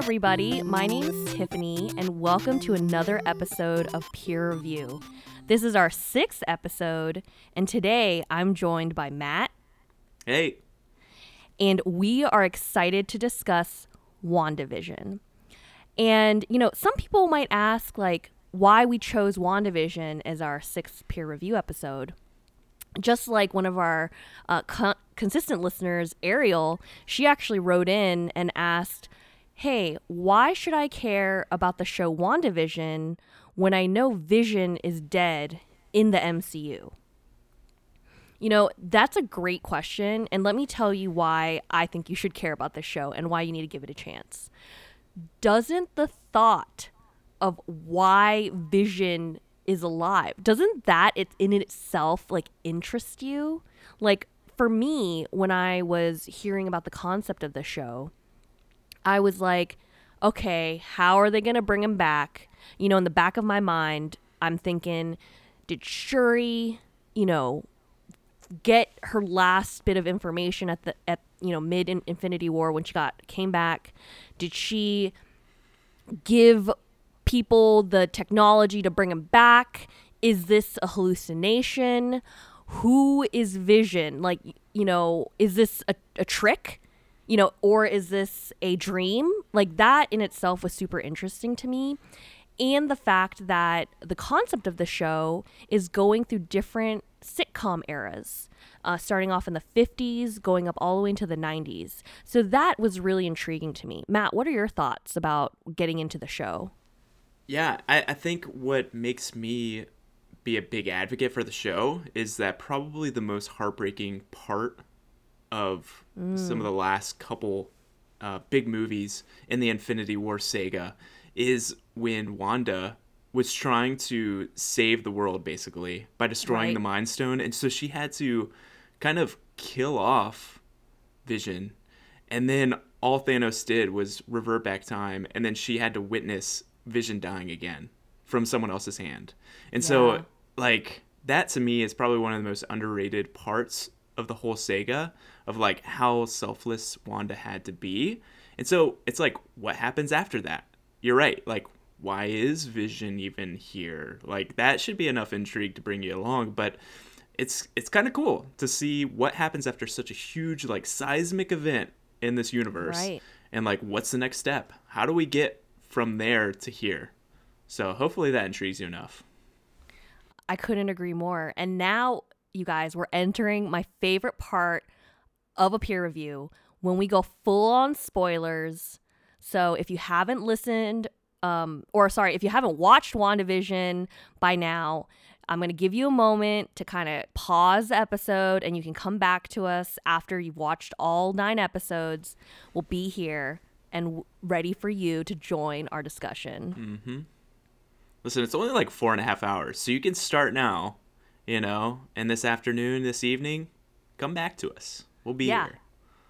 everybody. My name is Tiffany, and welcome to another episode of Peer Review. This is our sixth episode, and today I'm joined by Matt, Hey, and we are excited to discuss WandaVision. And, you know, some people might ask, like, why we chose WandaVision as our sixth peer review episode. Just like one of our uh, co- consistent listeners, Ariel, she actually wrote in and asked, Hey, why should I care about the show WandaVision when I know Vision is dead in the MCU? You know, that's a great question. And let me tell you why I think you should care about this show and why you need to give it a chance. Doesn't the thought of why Vision is alive, doesn't that it, in itself like interest you? Like, for me, when I was hearing about the concept of the show, I was like, okay, how are they going to bring him back? You know, in the back of my mind, I'm thinking, did Shuri, you know, get her last bit of information at the at you know mid Infinity War when she got came back? Did she give people the technology to bring him back? Is this a hallucination? Who is Vision? Like, you know, is this a, a trick? You know, or is this a dream? Like, that in itself was super interesting to me. And the fact that the concept of the show is going through different sitcom eras, uh, starting off in the 50s, going up all the way into the 90s. So that was really intriguing to me. Matt, what are your thoughts about getting into the show? yeah, I, I think what makes me be a big advocate for the show is that probably the most heartbreaking part of some of the last couple uh, big movies in the Infinity War saga is when Wanda was trying to save the world basically by destroying Right. the Mind Stone, and so she had to kind of kill off Vision, and then all Thanos did was revert back time, and then she had to witness Vision dying again from someone else's hand, and Yeah. so like that to me is probably one of the most underrated parts of the whole saga of like how selfless Wanda had to be. And so it's like what happens after that? You're right. Like why is Vision even here? Like that should be enough intrigue to bring you along, but it's it's kind of cool to see what happens after such a huge like seismic event in this universe. Right. And like what's the next step? How do we get from there to here? So hopefully that intrigues you enough. I couldn't agree more. And now, you guys, we're entering my favorite part of a peer review when we go full on spoilers. So if you haven't listened, um, or sorry, if you haven't watched WandaVision by now, I'm going to give you a moment to kind of pause the episode and you can come back to us after you've watched all nine episodes. We'll be here and w- ready for you to join our discussion. Mm-hmm. Listen, it's only like four and a half hours, so you can start now, you know, and this afternoon, this evening, come back to us. We'll be Yeah. here.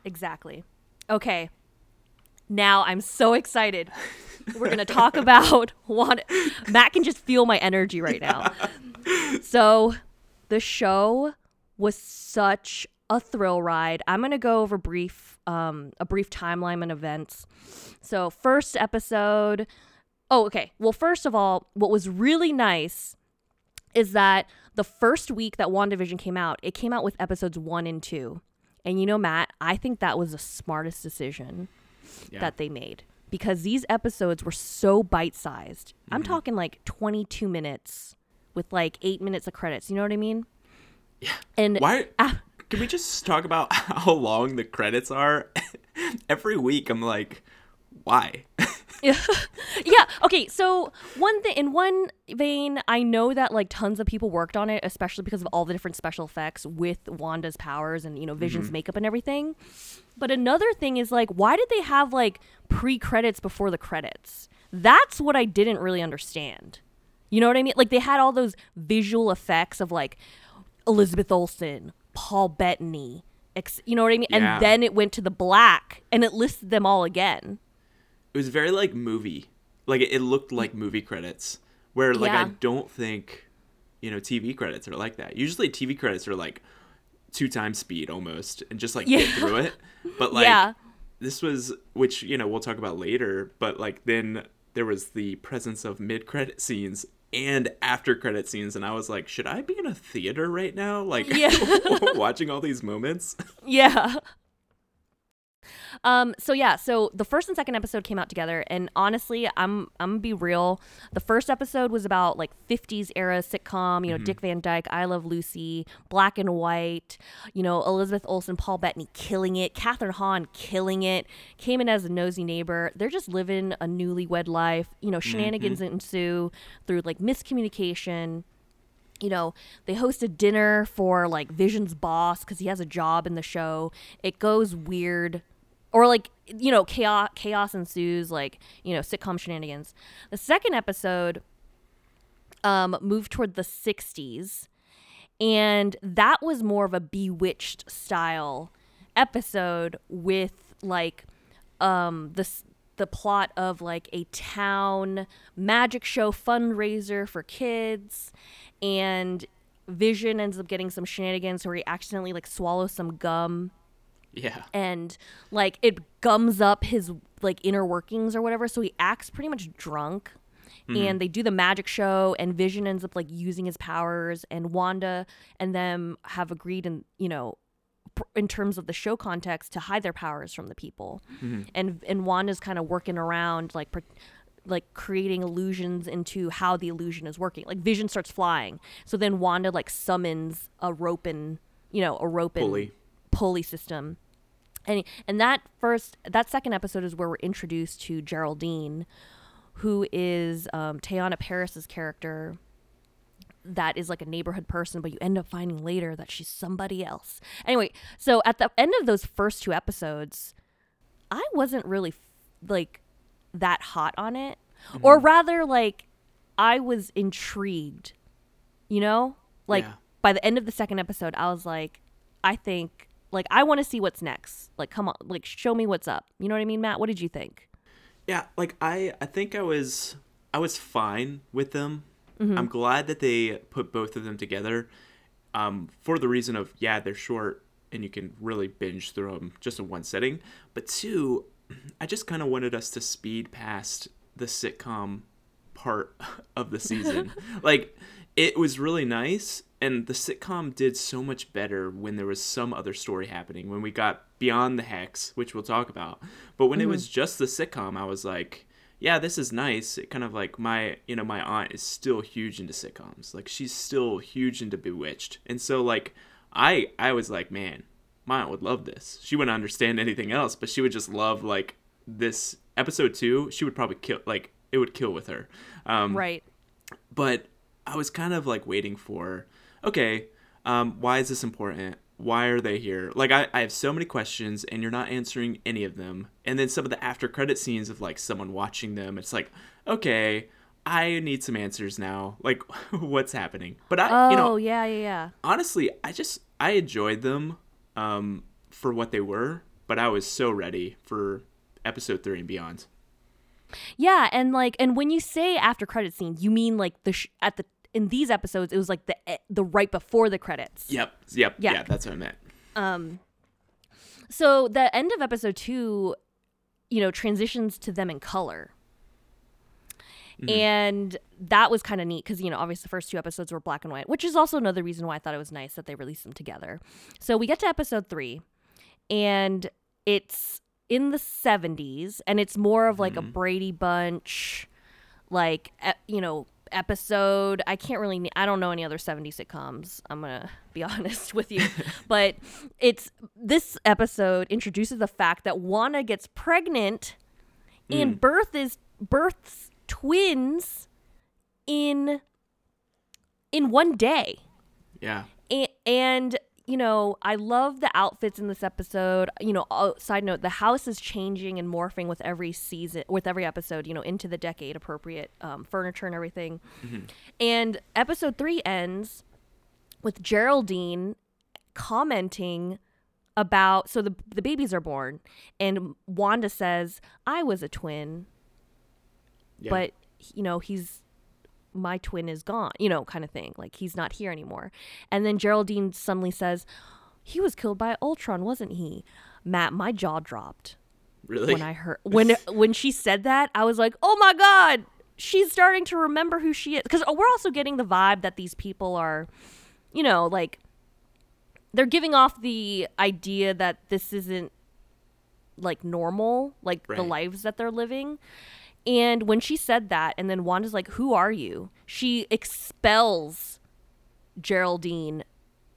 Exactly. Okay. Now I'm so excited. We're going to talk about what Matt can just feel my energy right now. So, the show was such a thrill ride. I'm going to go over brief um a brief timeline and events. So, first episode Oh, okay. Well, first of all, what was really nice is that the first week that WandaVision came out, it came out with episodes 1 and 2. And you know, Matt, I think that was the smartest decision Yeah. that they made because these episodes were so bite sized. I'm Mm-hmm. talking like 22 minutes with like eight minutes of credits. You know what I mean? Yeah. And Why? ah, Can we just talk about how long the credits are? Every week, I'm like, why? yeah. Okay. So one thing, in one vein, I know that like tons of people worked on it, especially because of all the different special effects with Wanda's powers and you know Vision's mm-hmm. makeup and everything. But another thing is like, why did they have like pre credits before the credits? That's what I didn't really understand. You know what I mean? Like they had all those visual effects of like Elizabeth Olsen, Paul Bettany. Ex- you know what I mean? Yeah. And then it went to the black and it listed them all again. It was very like movie. Like it looked like movie credits. Where like I don't think, you know, TV credits are like that. Usually TV credits are like two times speed almost and just like Yeah. get through it. But like Yeah. this was which you know we'll talk about later, but like then there was the presence of mid credit scenes and after credit scenes and I was like, should I be in a theater right now? Like Yeah. watching all these moments? Yeah. Um, so yeah, so the first and second episode came out together, and honestly, I'm I'm gonna be real. The first episode was about like 50s era sitcom, you know, Dick Van Dyke, I Love Lucy, Black and White, you know, Elizabeth Olsen, Paul Bettany killing it, Kathryn Hahn killing it, came in as a nosy neighbor. They're just living a newlywed life. You know, shenanigans ensue through like miscommunication you know, they host a dinner for like Vision's boss because he has a job in the show. It goes weird, or like you know, chaos chaos ensues. Like you know, sitcom shenanigans. The second episode um, moved toward the '60s, and that was more of a Bewitched style episode with like um the the plot of like a town magic show fundraiser for kids and vision ends up getting some shenanigans where he accidentally like swallows some gum. Yeah. and like it gums up his like inner workings or whatever so he acts pretty much drunk. Mm-hmm. And they do the magic show and vision ends up like using his powers and wanda and them have agreed and you know pr- in terms of the show context to hide their powers from the people. Mm-hmm. And and wanda's kind of working around like pr- like creating illusions into how the illusion is working like vision starts flying so then wanda like summons a rope and you know a rope and Pulley. pulley system and and that first that second episode is where we're introduced to Geraldine, who is um, Teyonah Parris's character. That is like a neighborhood person, but you end up finding later that she's somebody else. Anyway, so at the end of those first two episodes, I wasn't really like that hot on it, or rather, like I was intrigued. You know, like Yeah. by the end of the second episode, I was like, I think like I want to see what's next. Like, come on, like show me what's up. You know what I mean, Matt? What did you think? Yeah, like I I think I was I was fine with them. I'm glad that they put both of them together. Um, for the reason of yeah, they're short and you can really binge through them just in one setting. But two, I just kind of wanted us to speed past the sitcom part of the season. like it was really nice and the sitcom did so much better when there was some other story happening when we got beyond the hex which we'll talk about. But when it was mm-hmm. just the sitcom i was like yeah this is nice. It kind of like my you know my aunt is still huge into sitcoms. Like she's still huge into bewitched. And so like i i was like man my aunt would love this she wouldn't understand anything else but she would just love like this episode two she would probably kill like it would kill with her um Right. but I was kind of like waiting for, okay, um, why is this important? Why are they here? Like, I, I have so many questions, and you're not answering any of them. And then some of the after credit scenes of like someone watching them, it's like, okay, I need some answers now. Like, what's happening? But I, Oh you know, yeah, yeah, yeah. honestly, I just I enjoyed them um, for what they were, but I was so ready for episode three and beyond. Yeah, and like, and when you say after credit scene, you mean like the sh- at the in these episodes, it was like the e- the right before the credits. Yep, yep, Yeah. yeah, that's what I meant. Um, so the end of episode two, you know, transitions to them in color. Mm-hmm. And that was kind of neat because, you know, obviously the first two episodes were black and white, which is also another reason why I thought it was nice that they released them together. So we get to episode three, and it's in the 70s, and it's more of like a mm-hmm. Brady Bunch, like, you know, episode. I can't really, I don't know any other 70s sitcoms. I'm going to be honest with you. but it's this episode introduces the fact that Wanda gets pregnant and mm. birth is births twins in in one day. Yeah, A- and you know i love the outfits in this episode. You know oh, side note the house is changing and morphing with every season with every episode you know into the decade appropriate um, furniture and everything. And episode three ends with geraldine commenting about so the the babies are born and wanda says i was a twin yeah. but you know he's my twin is gone you know kind of thing like he's not here anymore and then geraldine suddenly says he was killed by ultron wasn't he matt my jaw dropped Really? when I heard when when she said that, I was like, "Oh my god, she's starting to remember who she is." Because oh, we're also getting the vibe that these people are, you know, like they're giving off the idea that this isn't like normal, like the lives that they're living. And when she said that, and then Wanda's like, "Who are you?" She expels Geraldine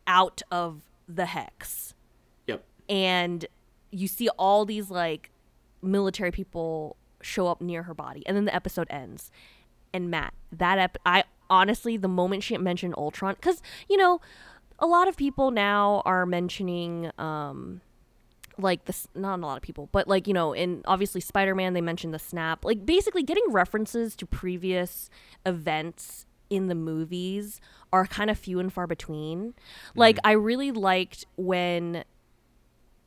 out of the hex Yep. and you see all these like military people show up near her body and then the episode ends and matt that ep- i honestly the moment she mentioned ultron because you know a lot of people now are mentioning um like this not a lot of people but like you know in obviously spider-man they mentioned the snap like basically getting references to previous events in the movies are kind of few and far between. Like i really liked when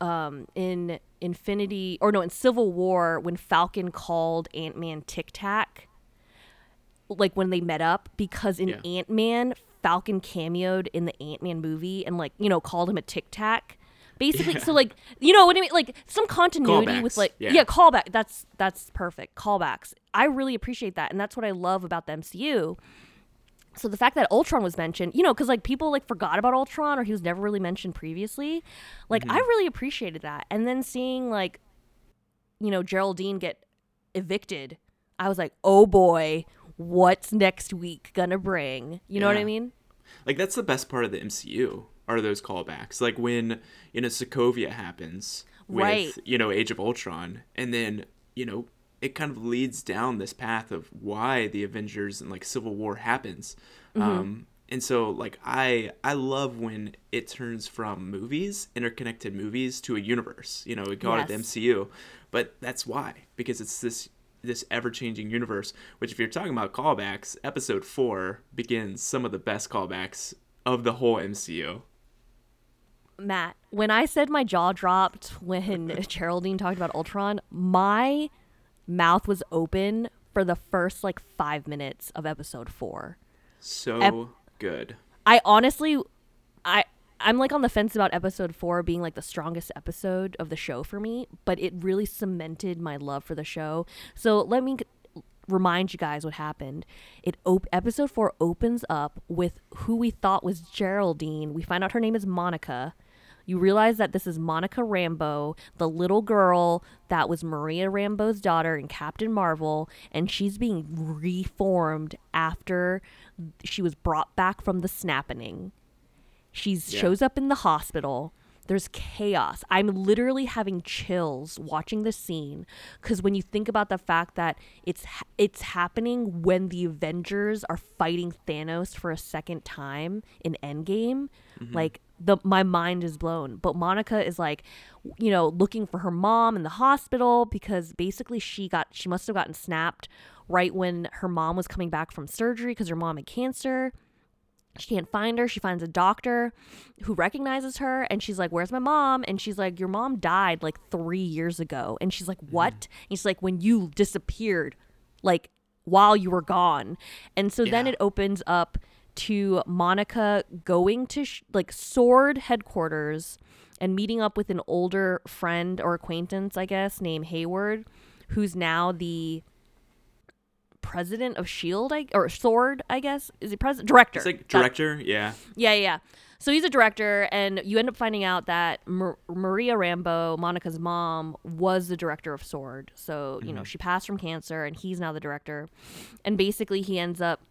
um in infinity war no in civil war when falcon called ant-man tic tac like when they met up because in Yeah. ant-man falcon cameoed in the ant-man movie and like you know called him a tic tac basically Yeah. so like you know what i mean like some continuity with like yeah. yeah callback that's that's perfect callbacks i really appreciate that and that's what i love about the mcu so the fact that Ultron was mentioned, you know, because like people like forgot about Ultron or he was never really mentioned previously, like I mm-hmm. really appreciated that. And then seeing like, you know, Geraldine get evicted, I was like, oh boy, what's next week gonna bring? You know what I mean? Like that's the best part of the MCU are those callbacks. Like when you know Sokovia happens with Right. you know Age of Ultron, and then you know it kind of leads down this path of why the Avengers and like Civil War happens. Um, and so like I I love when it turns from movies, interconnected movies, to a universe. You know, we call it the MCU, but that's why because it's this this ever-changing universe which if you're talking about callbacks episode 4 begins some of the best callbacks of the whole mcu Matt, when I said my jaw dropped when Geraldine talked about Ultron, my mouth was open for the first like five minutes of episode four. so Ep- good I honestly, I I'm like on the fence about episode four being like the strongest episode of the show for me, but it really cemented my love for the show. So let me remind you guys what happened. It op- episode four opens up with who we thought was Geraldine. We find out her name is Monica. You realize that this is Monica Rambeau, the little girl that was Maria Rambeau's daughter in Captain Marvel, and she's being reformed after she was brought back from the snapping. She Yeah. shows up in the hospital. There's chaos. I'm literally having chills watching the scene because when you think about the fact that it's it's happening when the Avengers are fighting Thanos for a second time in Endgame, mm-hmm. like the my mind is blown. But Monica is like, you know, looking for her mom in the hospital because basically she got she must have gotten snapped right when her mom was coming back from surgery because her mom had cancer she can't find her. She finds a doctor who recognizes her and she's like, Where's my mom? And she's like, Your mom died like three years ago. And she's like, mm-hmm. What? And she's like, When you disappeared, like while you were gone. And so then it opens up to Monica going to sh- like Sword headquarters and meeting up with an older friend or acquaintance, I guess, named Hayward, who's now the president of Shield, I or Sword, I guess. Is he president? Director. it's like director yeah yeah, yeah, yeah. So he's a director, and you end up finding out that Mar- Maria Rambeau, Monica's mom, was the director of Sword. So, you know, mm-hmm. she passed from cancer, and he's now the director. And basically, he ends up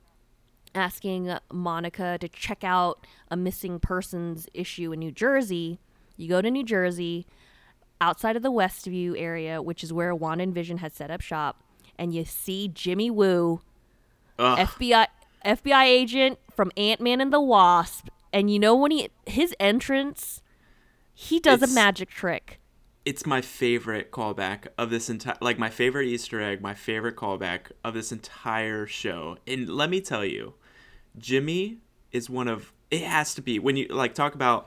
asking Monica to check out a missing persons issue in New Jersey. You go to New Jersey, outside of the Westview area, which is where Wanda and Vision had set up shop, and you see Jimmy Woo, Ugh, FBI FBI agent from Ant Man and the Wasp, and you know when he his entrance, he does It's- a magic trick. it's my favorite callback of this entire like my favorite easter egg my favorite callback of this entire show and let me tell you jimmy is one of it has to be when you like talk about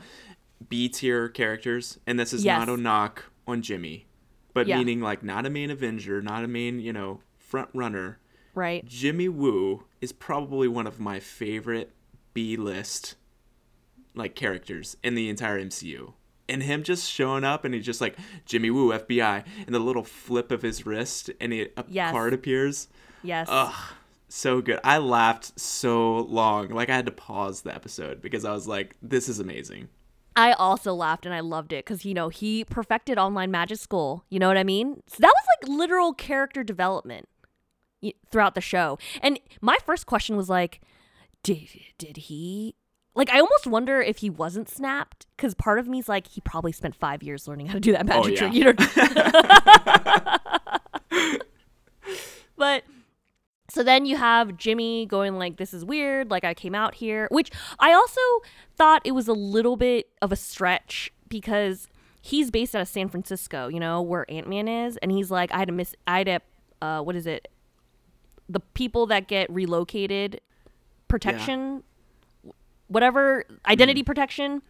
b tier characters and this is Yes. not a knock on jimmy but Yeah. meaning like not a main avenger not a main you know front runner Right? jimmy woo is probably one of my favorite b list like characters in the entire mcu and him just showing up and he's just like Jimmy Woo FBI and the little flip of his wrist and a Yes. card appears. Yes. Ugh, so good. I laughed so long. Like I had to pause the episode because I was like, this is amazing. I also laughed and I loved it because you know he perfected online magic school. You know what I mean? So that was like literal character development throughout the show. And my first question was like, did did he? Like I almost wonder if he wasn't snapped because part of me's like he probably spent five years learning how to do that oh, magic yeah. trick. You know. but so then you have Jimmy going like, "This is weird." Like I came out here, which I also thought it was a little bit of a stretch because he's based out of San Francisco, you know, where Ant Man is, and he's like, I had to miss, I had to, uh, what is it? The people that get relocated, protection, whatever identity protection.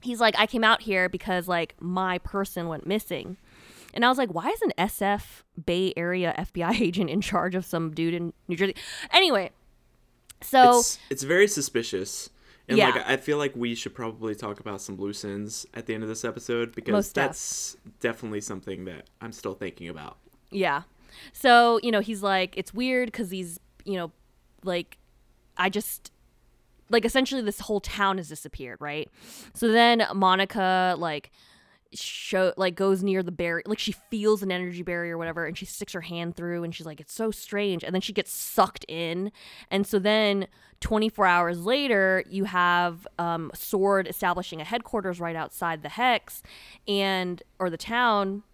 He's like, I came out here because like my person went missing. And I was like, why is an SF Bay Area FBI agent in charge of some dude in New Jersey? Anyway, so It's it's very suspicious. And Yeah. like I feel like we should probably talk about some loose ends at the end of this episode because Most def. that's definitely something that I'm still thinking about. Yeah. So, you know, he's like, it's weird because these, you know, like, I just, like, essentially this whole town has disappeared, right? So then Monica, like, show like goes near the barrier like she feels an energy barrier or whatever and she sticks her hand through and she's like it's so strange and then she gets sucked in and so then 24 hours later you have um, sword establishing a headquarters right outside the hex and or the town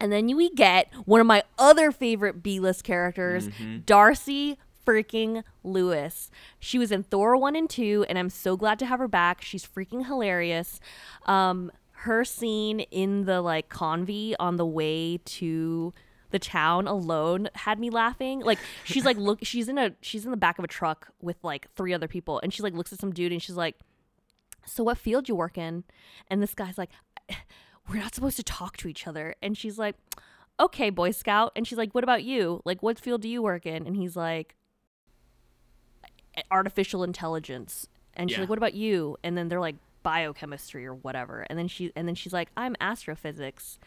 and then you- we get one of my other favorite B-list characters, Darcy freaking Lewis. She was in Thor 1 and 2 and I'm so glad to have her back. She's freaking hilarious. Um her scene in the like convy on the way to the town alone had me laughing. Like she's like look she's in a she's in the back of a truck with like three other people and she like looks at some dude and she's like so what field you work in? And this guy's like we're not supposed to talk to each other. And she's like okay boy scout. And she's like what about you? Like what field do you work in? And he's like artificial intelligence. And she's Yeah. like what about you? And then they're like biochemistry or whatever. And then she and then she's like i'm astrophysics.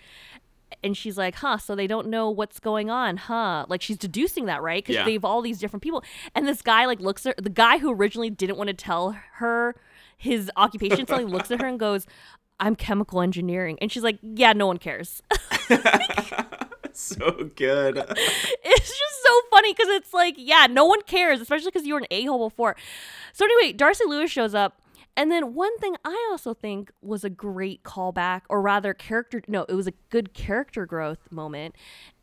And she's like huh so they don't know what's going on huh? Like she's deducing that right? Because Yeah. they have all these different people. And this guy like looks at the guy who originally didn't want to tell her his occupation suddenly looks at her and goes i'm chemical engineering. And she's like yeah no one cares. So good. it's just so funny because it's like, yeah, no one cares, especially because you were an a hole before. So anyway, Darcy Lewis shows up, and then one thing I also think was a great callback, or rather, character. No, it was a good character growth moment.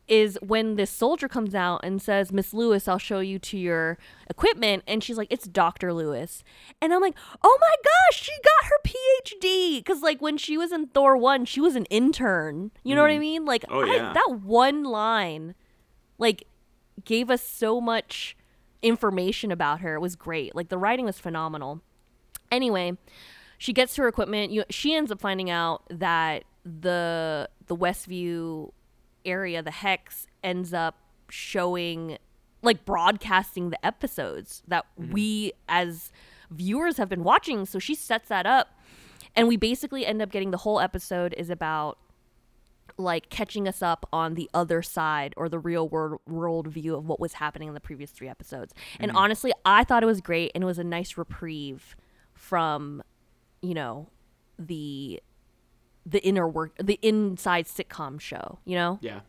Is when this soldier comes out and says, Miss Lewis, I'll show you to your equipment. And she's like, It's Dr. Lewis. And I'm like, Oh my gosh, she got her PhD. Because, like, when she was in Thor 1, she was an intern. You know what I mm. mean? Like, Oh, I- that one line like gave us so much information about her. It was great. Like the writing was phenomenal. Anyway, she gets her equipment. You, she ends up finding out that the the Westview area, the hex, ends up showing like broadcasting the episodes that mm-hmm. we as viewers have been watching. So she sets that up, and we basically end up getting the whole episode is about like catching us up on the other side or the real world world view of what was happening in the previous three episodes. And mm-hmm. honestly, I thought it was great and it was a nice reprieve from, you know, the the inner work the inside sitcom show, you know? Yeah.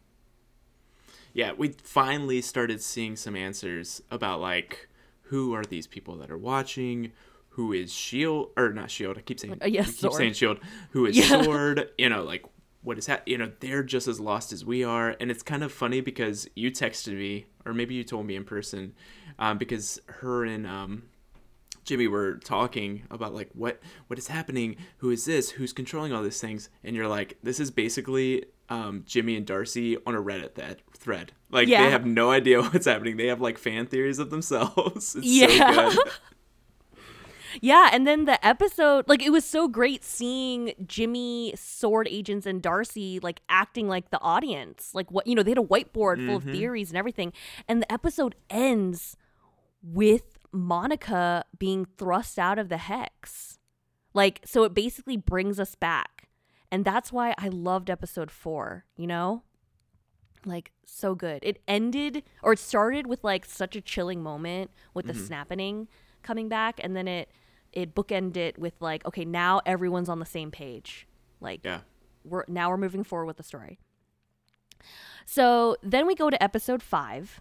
Yeah, we finally started seeing some answers about like who are these people that are watching, who is Shield or not Shield? I keep saying Uh, I keep saying Shield. Who is Yeah. Sword? You know, like what is that? You know, they're just as lost as we are, and it's kind of funny because you texted me, or maybe you told me in person, um, because her and um, Jimmy were talking about like what what is happening, who is this, who's controlling all these things, and you're like, this is basically um, Jimmy and Darcy on a Reddit that thread. Like Yeah. they have no idea what's happening. They have like fan theories of themselves. It's Yeah. so good. Yeah, and then the episode, like, it was so great seeing Jimmy, Sword Agents, and Darcy, like, acting like the audience. Like, what, you know, they had a whiteboard full of theories and everything. And the episode ends with Monica being thrust out of the hex. Like, so it basically brings us back. And that's why I loved episode 4, you know? Like so good. It ended or it started with like such a chilling moment with the mm-hmm. snapping coming back and then it it bookended it with like okay, now everyone's on the same page. Like Yeah. we're now we're moving forward with the story. So then we go to episode five,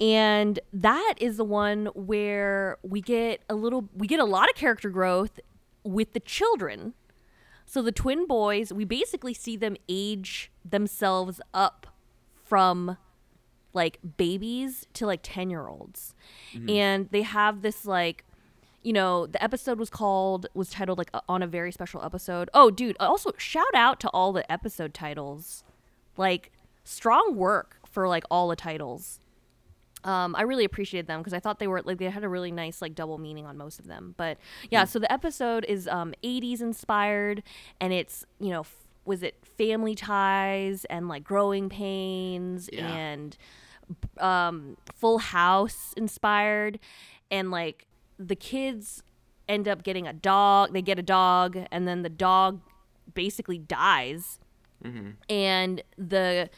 and that is the one where we get a little, we get a lot of character growth with the children. So the twin boys, we basically see them age themselves up from like babies to like 10 year olds. Mm-hmm. And they have this like, you know, the episode was called, was titled like on a very special episode. Oh, dude, also shout out to all the episode titles. Like, strong work for like all the titles. Um, I really appreciated them because I thought they were like they had a really nice like double meaning on most of them. But yeah, so the episode is um 80s inspired and it's, you know, f- was it family ties and like growing pains Yeah. and um full house inspired and like the kids end up getting a dog, they get a dog and then the dog basically dies and the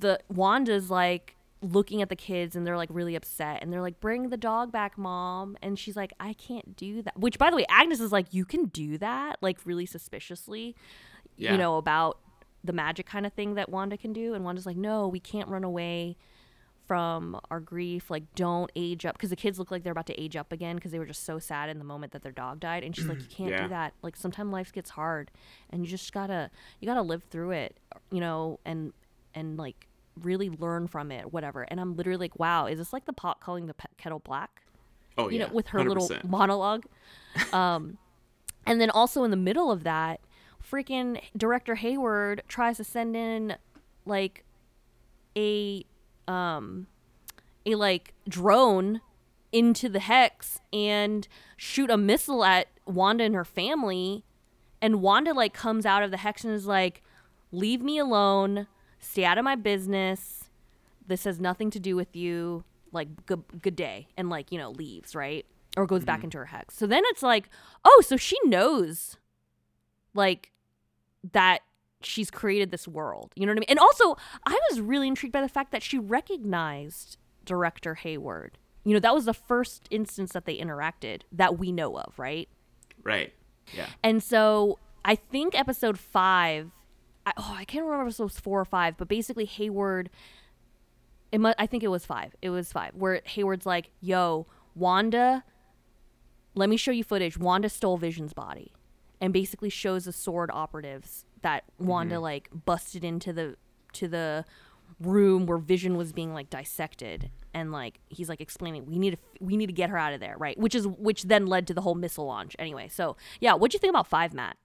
the Wanda's like looking at the kids and they're like really upset and they're like bring the dog back mom. And she's like I can't do that. Which by the way Agnes is like you can do that like really suspiciously Yeah. you know about the magic kind of thing that Wanda can do. And Wanda's like no we can't run away from our grief. Like don't age up. Because the kids look like they're about to age up again because they were just so sad in the moment that their dog died. And she's like you can't Yeah. do that. Like sometimes life gets hard and you just gotta you gotta live through it you know and and like really learn from it whatever. And i'm literally like wow is this like the pot calling the kettle black? Oh you yeah. know with her little 100%. monologue. Um and then also in the middle of that freaking director hayward tries to send in like a um a like drone into the hex and shoot a missile at Wanda and her family. And Wanda like comes out of the hex and is like leave me alone stay out of my business. This has nothing to do with you. Like good, good day. And like you know leaves right? Or goes back mm-hmm. into her hex. So then it's like oh so she knows like that she's created this world. You know what i mean? And also i was really intrigued by the fact that she recognized director hayward. You know that was the first instance that they interacted that we know of right? Right. Yeah. and so I think episode five, I, oh, I can't remember if it was four or five, but basically Hayward, it mu- I think it was five. It was five, where Hayward's like, yo, Wanda, let me show you footage. Wanda stole Vision's body and basically shows the sword operatives that Wanda mm-hmm. like busted into the to the room where Vision was being like dissected. And like he's like explaining we need to we need to get her out of there right? Which is which then led to the whole missile launch anyway. So yeah what do you think about five Matt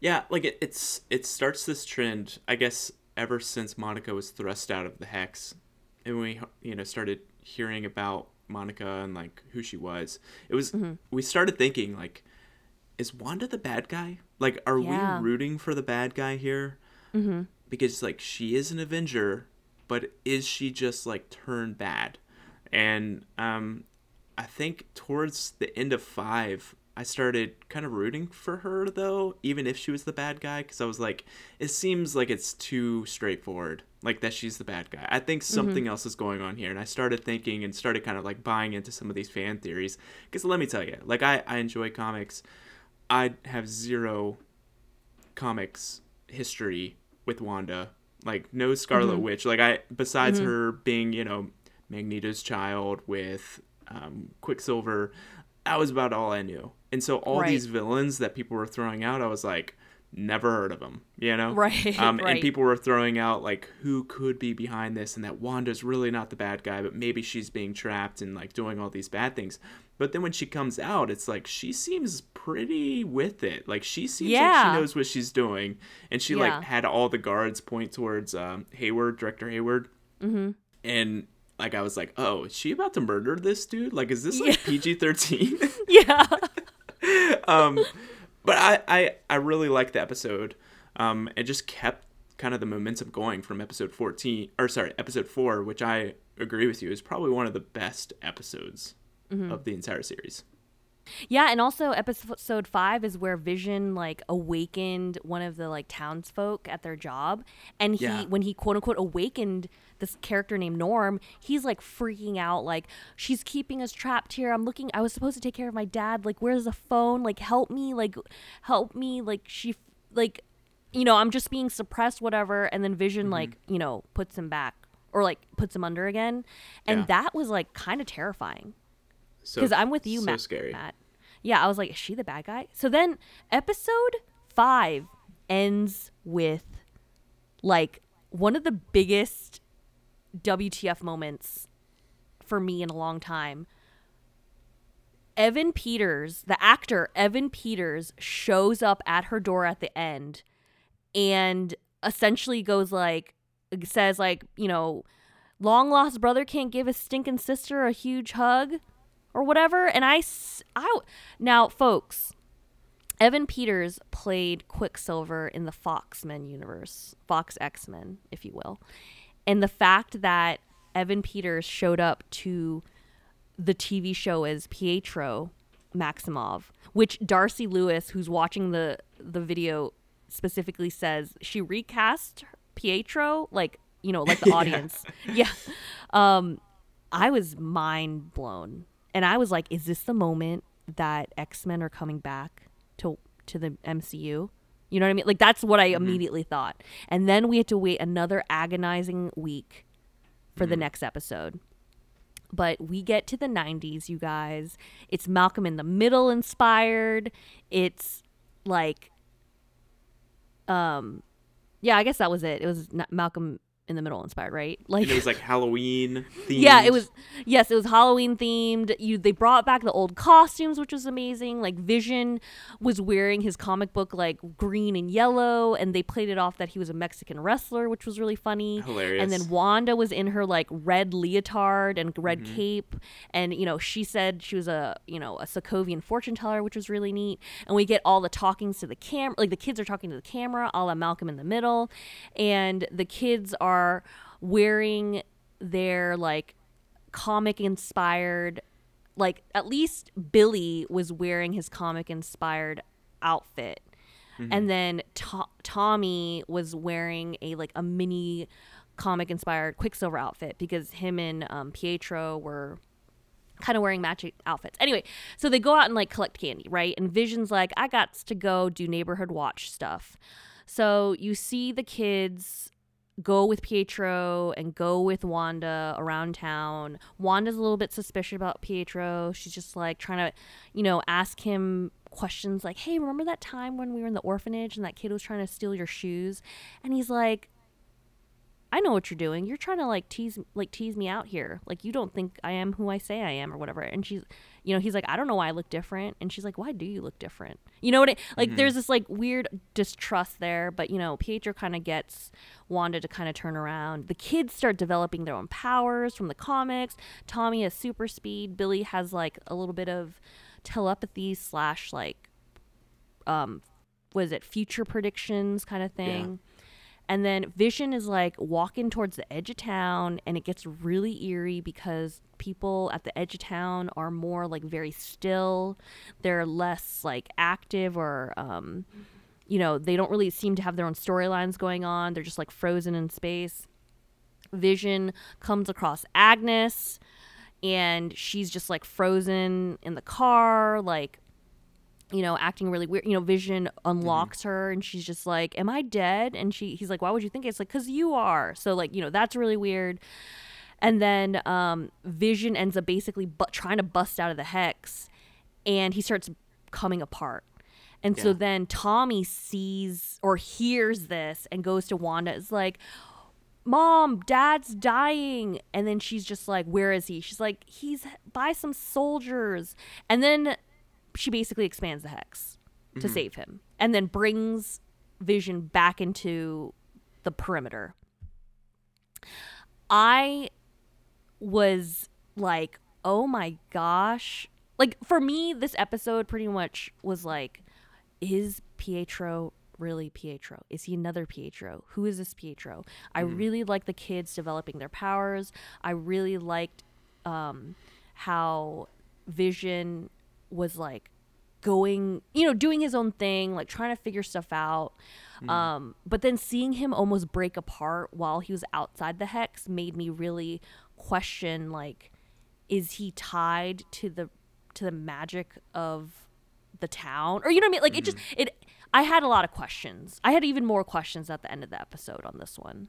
Yeah, like it, it's it starts this trend, I guess, ever since Monica was thrust out of the hex, and we you know started hearing about Monica and like who she was. It was Mm-hmm. we started thinking like, is Wanda the bad guy? Like, are Yeah. we rooting for the bad guy here? Mm-hmm. Because like she is an Avenger, but is she just like turned bad? And um, I think towards the end of five, I started kind of rooting for her though, even if she was the bad guy, because I was like, it seems like it's too straightforward, like that she's the bad guy. I think mm-hmm. something else is going on here, and I started thinking and started kind of like buying into some of these fan theories. Because let me tell you, like I, I enjoy comics, I have zero comics history with Wanda. Like no Scarlet mm-hmm. Witch. Like I besides mm-hmm. her being, you know, Magneto's child with um, Quicksilver, that was about all I knew. And so all Right. these villains that people were throwing out, I was like, never heard of them, you know? Right, Um, right. And people were throwing out like who could be behind this, and that Wanda's really not the bad guy, but maybe she's being trapped and like doing all these bad things. But then when she comes out, it's like she seems pretty with it. Like she seems like she knows what she's doing, and she Yeah. like had all the guards point towards um, Hayward, director Hayward, mm-hmm. and like I was like, oh, is she about to murder this dude? Like, is this like PG thirteen? yeah um, but I, I I really liked the episode. Um, it just kept kind of the momentum going from episode fourteen, or sorry, episode four, which I agree with you is probably one of the best episodes Mm-hmm. of the entire series. Yeah, and also episode five is where Vision like awakened one of the like townsfolk at their job, and he Yeah. when he quote unquote awakened this character named Norm, he's like freaking out, like she's keeping us trapped here. I'm looking. I was supposed to take care of my dad. Like, where's the phone? Like, help me. Like, help me. Like, she like, you know, I'm just being suppressed, whatever. And then Vision Mm-hmm. like you know puts him back or like puts him under again, and Yeah. that was like kind of terrifying So because I'm with you, so Matt. scary. Matt. Yeah, I was like, is she the bad guy? So then episode five ends with like one of the biggest WTF moments for me in a long time. Evan Peters, the actor Evan Peters, shows up at her door at the end and essentially goes like, says, like, you know, long lost brother can't give his stinking sister a huge hug or whatever. And I, I, now, folks, Evan Peters played Quicksilver in the Fox Men universe, Fox X Men, if you will. And the fact that Evan Peters showed up to the TV show as Pietro Maximoff, which Darcy Lewis, who's watching the the video, specifically says she recast Pietro, like you know, like the audience. yeah. Um, I was mind blown, and I was like, "Is this the moment that X Men are coming back to to the MCU?" You know what I mean? Like that's what I immediately thought. And then we had to wait another agonizing week for the next episode. But we get to the 90s, you guys. It's Malcolm in the Middle inspired. It's like um yeah, I guess that was it. It was Malcolm in the Middle inspired, right? Like And it was like Halloween themed. yeah, it was. Yes, it was Halloween themed. You they brought back the old costumes, which was amazing. Like Vision was wearing his comic book like green and yellow, and they played it off that he was a Mexican wrestler, which was really funny. Hilarious. And then Wanda was in her like red leotard and red Mm-hmm. cape, and you know she said she was a you know a Sokovian fortune teller, which was really neat. And we get all the talkings to the camera, like the kids are talking to the camera, a la Malcolm in the Middle, and the kids are wearing their like comic inspired like at least Billy was wearing his comic inspired outfit. And then To- Tommy was wearing a like a mini comic inspired Quicksilver outfit because him and um, Pietro were kind of wearing matching outfits. Anyway, so they go out and like collect candy, right? And Vision's like, I got to go do neighborhood watch stuff. So you see the kids go with Pietro and go with Wanda around town. Wanda's a little bit suspicious about Pietro. She's just like trying to, you know, ask him questions like, "Hey, remember that time when we were in the orphanage and that kid was trying to steal your shoes?" And he's like, I know what you're doing. You're trying to like tease like tease me out here. Like you don't think I am who I say I am or whatever. And she's you know, he's like, I don't know why I look different. And she's like, Why do you look different? You know what I like there's this like weird distrust there, but you know, Pietro kind of gets Wanda to kind of turn around. The kids start developing their own powers from the comics. Tommy has super speed. Billy has like a little bit of telepathy slash like um was it, future predictions kind of thing. And then Vision is like walking towards the edge of town, and it gets really eerie because people at the edge of town are more like very still. They're less like active or, um, you know, they don't really seem to have their own storylines going on. They're just like frozen in space. Vision comes across Agnes, and she's just like frozen in the car, like you know, acting really weird. You know, Vision unlocks her and she's just like, "Am I dead?" And she he's like, "Why would you think it?" it's like cuz you are." So like, you know, that's really weird. And then um Vision ends up basically bu- trying to bust out of the hex and he starts coming apart. And so then Tommy sees or hears this and goes to Wanda is like, Mom, dad's dying. And then she's just like, Where is he? She's like, He's by some soldiers. And then she basically expands the hex to save him and then brings Vision back into the perimeter. I was like, oh my gosh. Like, for me, this episode pretty much was like, is Pietro really Pietro? Is he another Pietro? Who is this Pietro? I really like the kids developing their powers. I really liked um, how Vision was like going, you know, doing his own thing, like trying to figure stuff out. Um, but then seeing him almost break apart while he was outside the hex made me really question like is he tied to the to the magic of the town or you know what i mean like it just it i had a lot of questions i had even more questions at the end of the episode on this one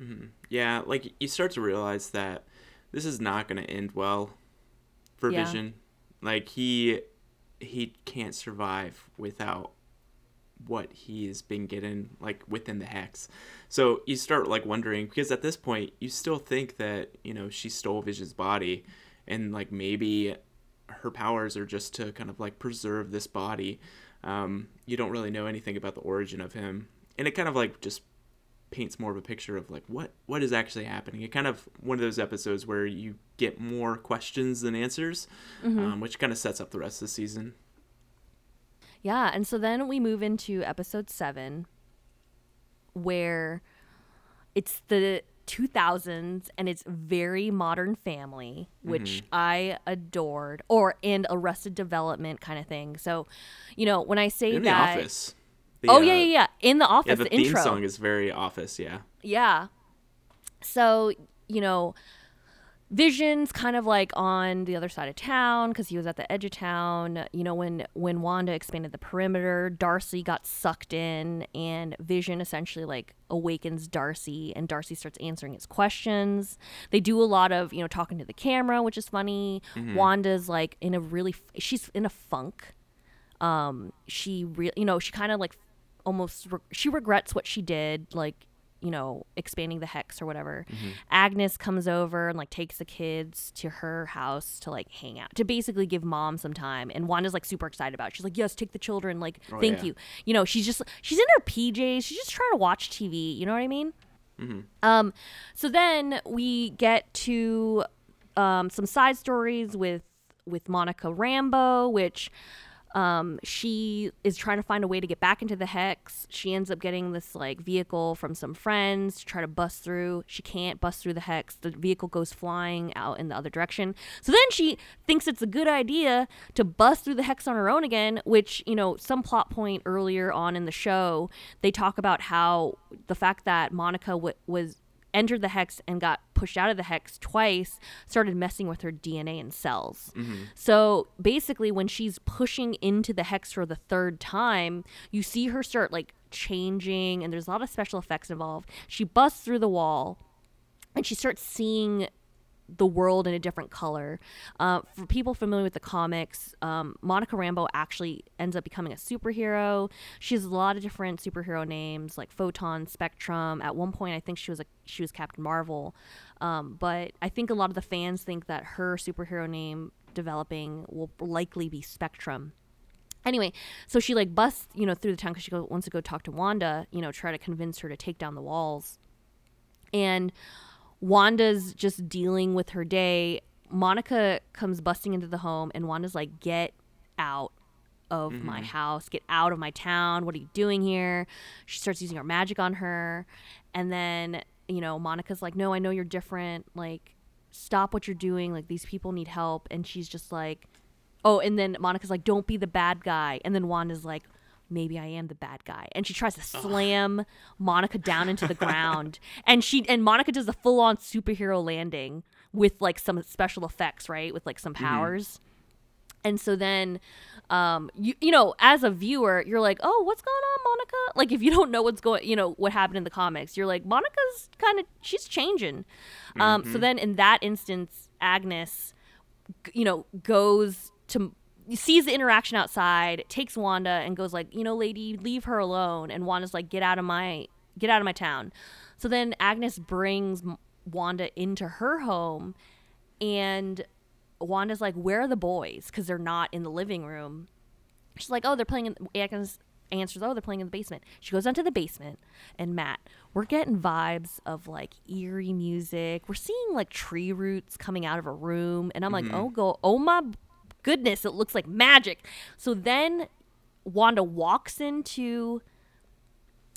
mm-hmm. Yeah, like you start to realize that this is not going to end well for Yeah. Vision. Like he he can't survive without what he's been getting like within the hex. So you start like wondering because at this point you still think that, you know, she stole Vision's body and like maybe her powers are just to kind of like preserve this body. Um, you don't really know anything about the origin of him. And it kind of like just paints more of a picture of like what what is actually happening. It kind of one of those episodes where you get more questions than answers, um, which kind of sets up the rest of the season. yeah and so then we move into episode 7 where it's the 2000s and it's very modern family which i adored or and arrested development kind of thing so you know when i say In the that office. The, oh uh, yeah yeah yeah in the office Yeah, the, the, theme intro song is very office. Yeah. Yeah. So, you know, Vision's kind of like on the other side of town because he was at the edge of town. You know, when when Wanda expanded the perimeter, Darcy got sucked in, and Vision essentially like awakens Darcy, and Darcy starts answering his questions. They do a lot of you know talking to the camera, which is funny. Wanda's like in a really she's in a funk. Um, she really you know she kind of like almost re- she regrets what she did, like you know, expanding the hex or whatever. Agnes comes over and like takes the kids to her house to like hang out, to basically give mom some time. And Wanda's like super excited about it. She's like, yes, take the children. Like, Oh, thank yeah. you. You know, she's just, she's in her PJs. She's just trying to watch TV. You know what I mean? Um, so then we get to um, some side stories with with Monica Rambeau, which um, she is trying to find a way to get back into the hex. She ends up getting this like vehicle from some friends to try to bust through. She can't bust through the hex. The vehicle goes flying out in the other direction. So then she thinks it's a good idea to bust through the hex on her own again, which, you know, some plot point earlier on in the show, they talk about how the fact that Monica w- was entered the hex and got pushed out of the hex twice started messing with her DNA and cells. Mm-hmm. So basically, when she's pushing into the hex for the third time, you see her start like changing, and there's a lot of special effects involved. She busts through the wall and she starts seeing the world in a different color. Uh, for people familiar with the comics, um, Monica Rambeau actually ends up becoming a superhero. She has a lot of different superhero names like Photon, Spectrum. At one point, I think she was a she was Captain Marvel. Um, but I think a lot of the fans think that her superhero name developing will likely be Spectrum. Anyway, so she like busts, you know, through the town because she go, wants to go talk to Wanda, you know, try to convince her to take down the walls. And Wanda's just dealing with her day. Monica comes busting into the home, and Wanda's like, Get out of my mm-hmm. house, get out of my town. What are you doing here? She starts using her magic on her. And then, you know, Monica's like, No, I know you're different. Like, stop what you're doing. Like, these people need help. And she's just like, Oh, and then Monica's like, Don't be the bad guy. And then Wanda's like, Maybe I am the bad guy. And she tries to slam Monica down into the ground. And she and Monica does a full on superhero landing with like some special effects, right? With like some powers. And so then, um, you you know, as a viewer, you're like, oh, what's going on, Monica? Like, if you don't know what's going, you know, what happened in the comics, you're like, Monica's kind of she's changing. Um, so then in that instance, Agnes, g- you know, goes to sees the interaction outside, takes Wanda and goes like, you know, lady, leave her alone. And Wanda's like, get out of my get out of my town. So then Agnes brings Wanda into her home, and Wanda's like, "Where are the boys?" Because they're not in the living room. She's like, "Oh, they're playing." In Agnes answers, "Oh, they're playing in the basement." She goes down to the basement, and Matt, we're getting vibes of like eerie music. We're seeing like tree roots coming out of a room, and I'm like, mm-hmm. "Oh, go! Oh my goodness! It looks like magic." So then Wanda walks into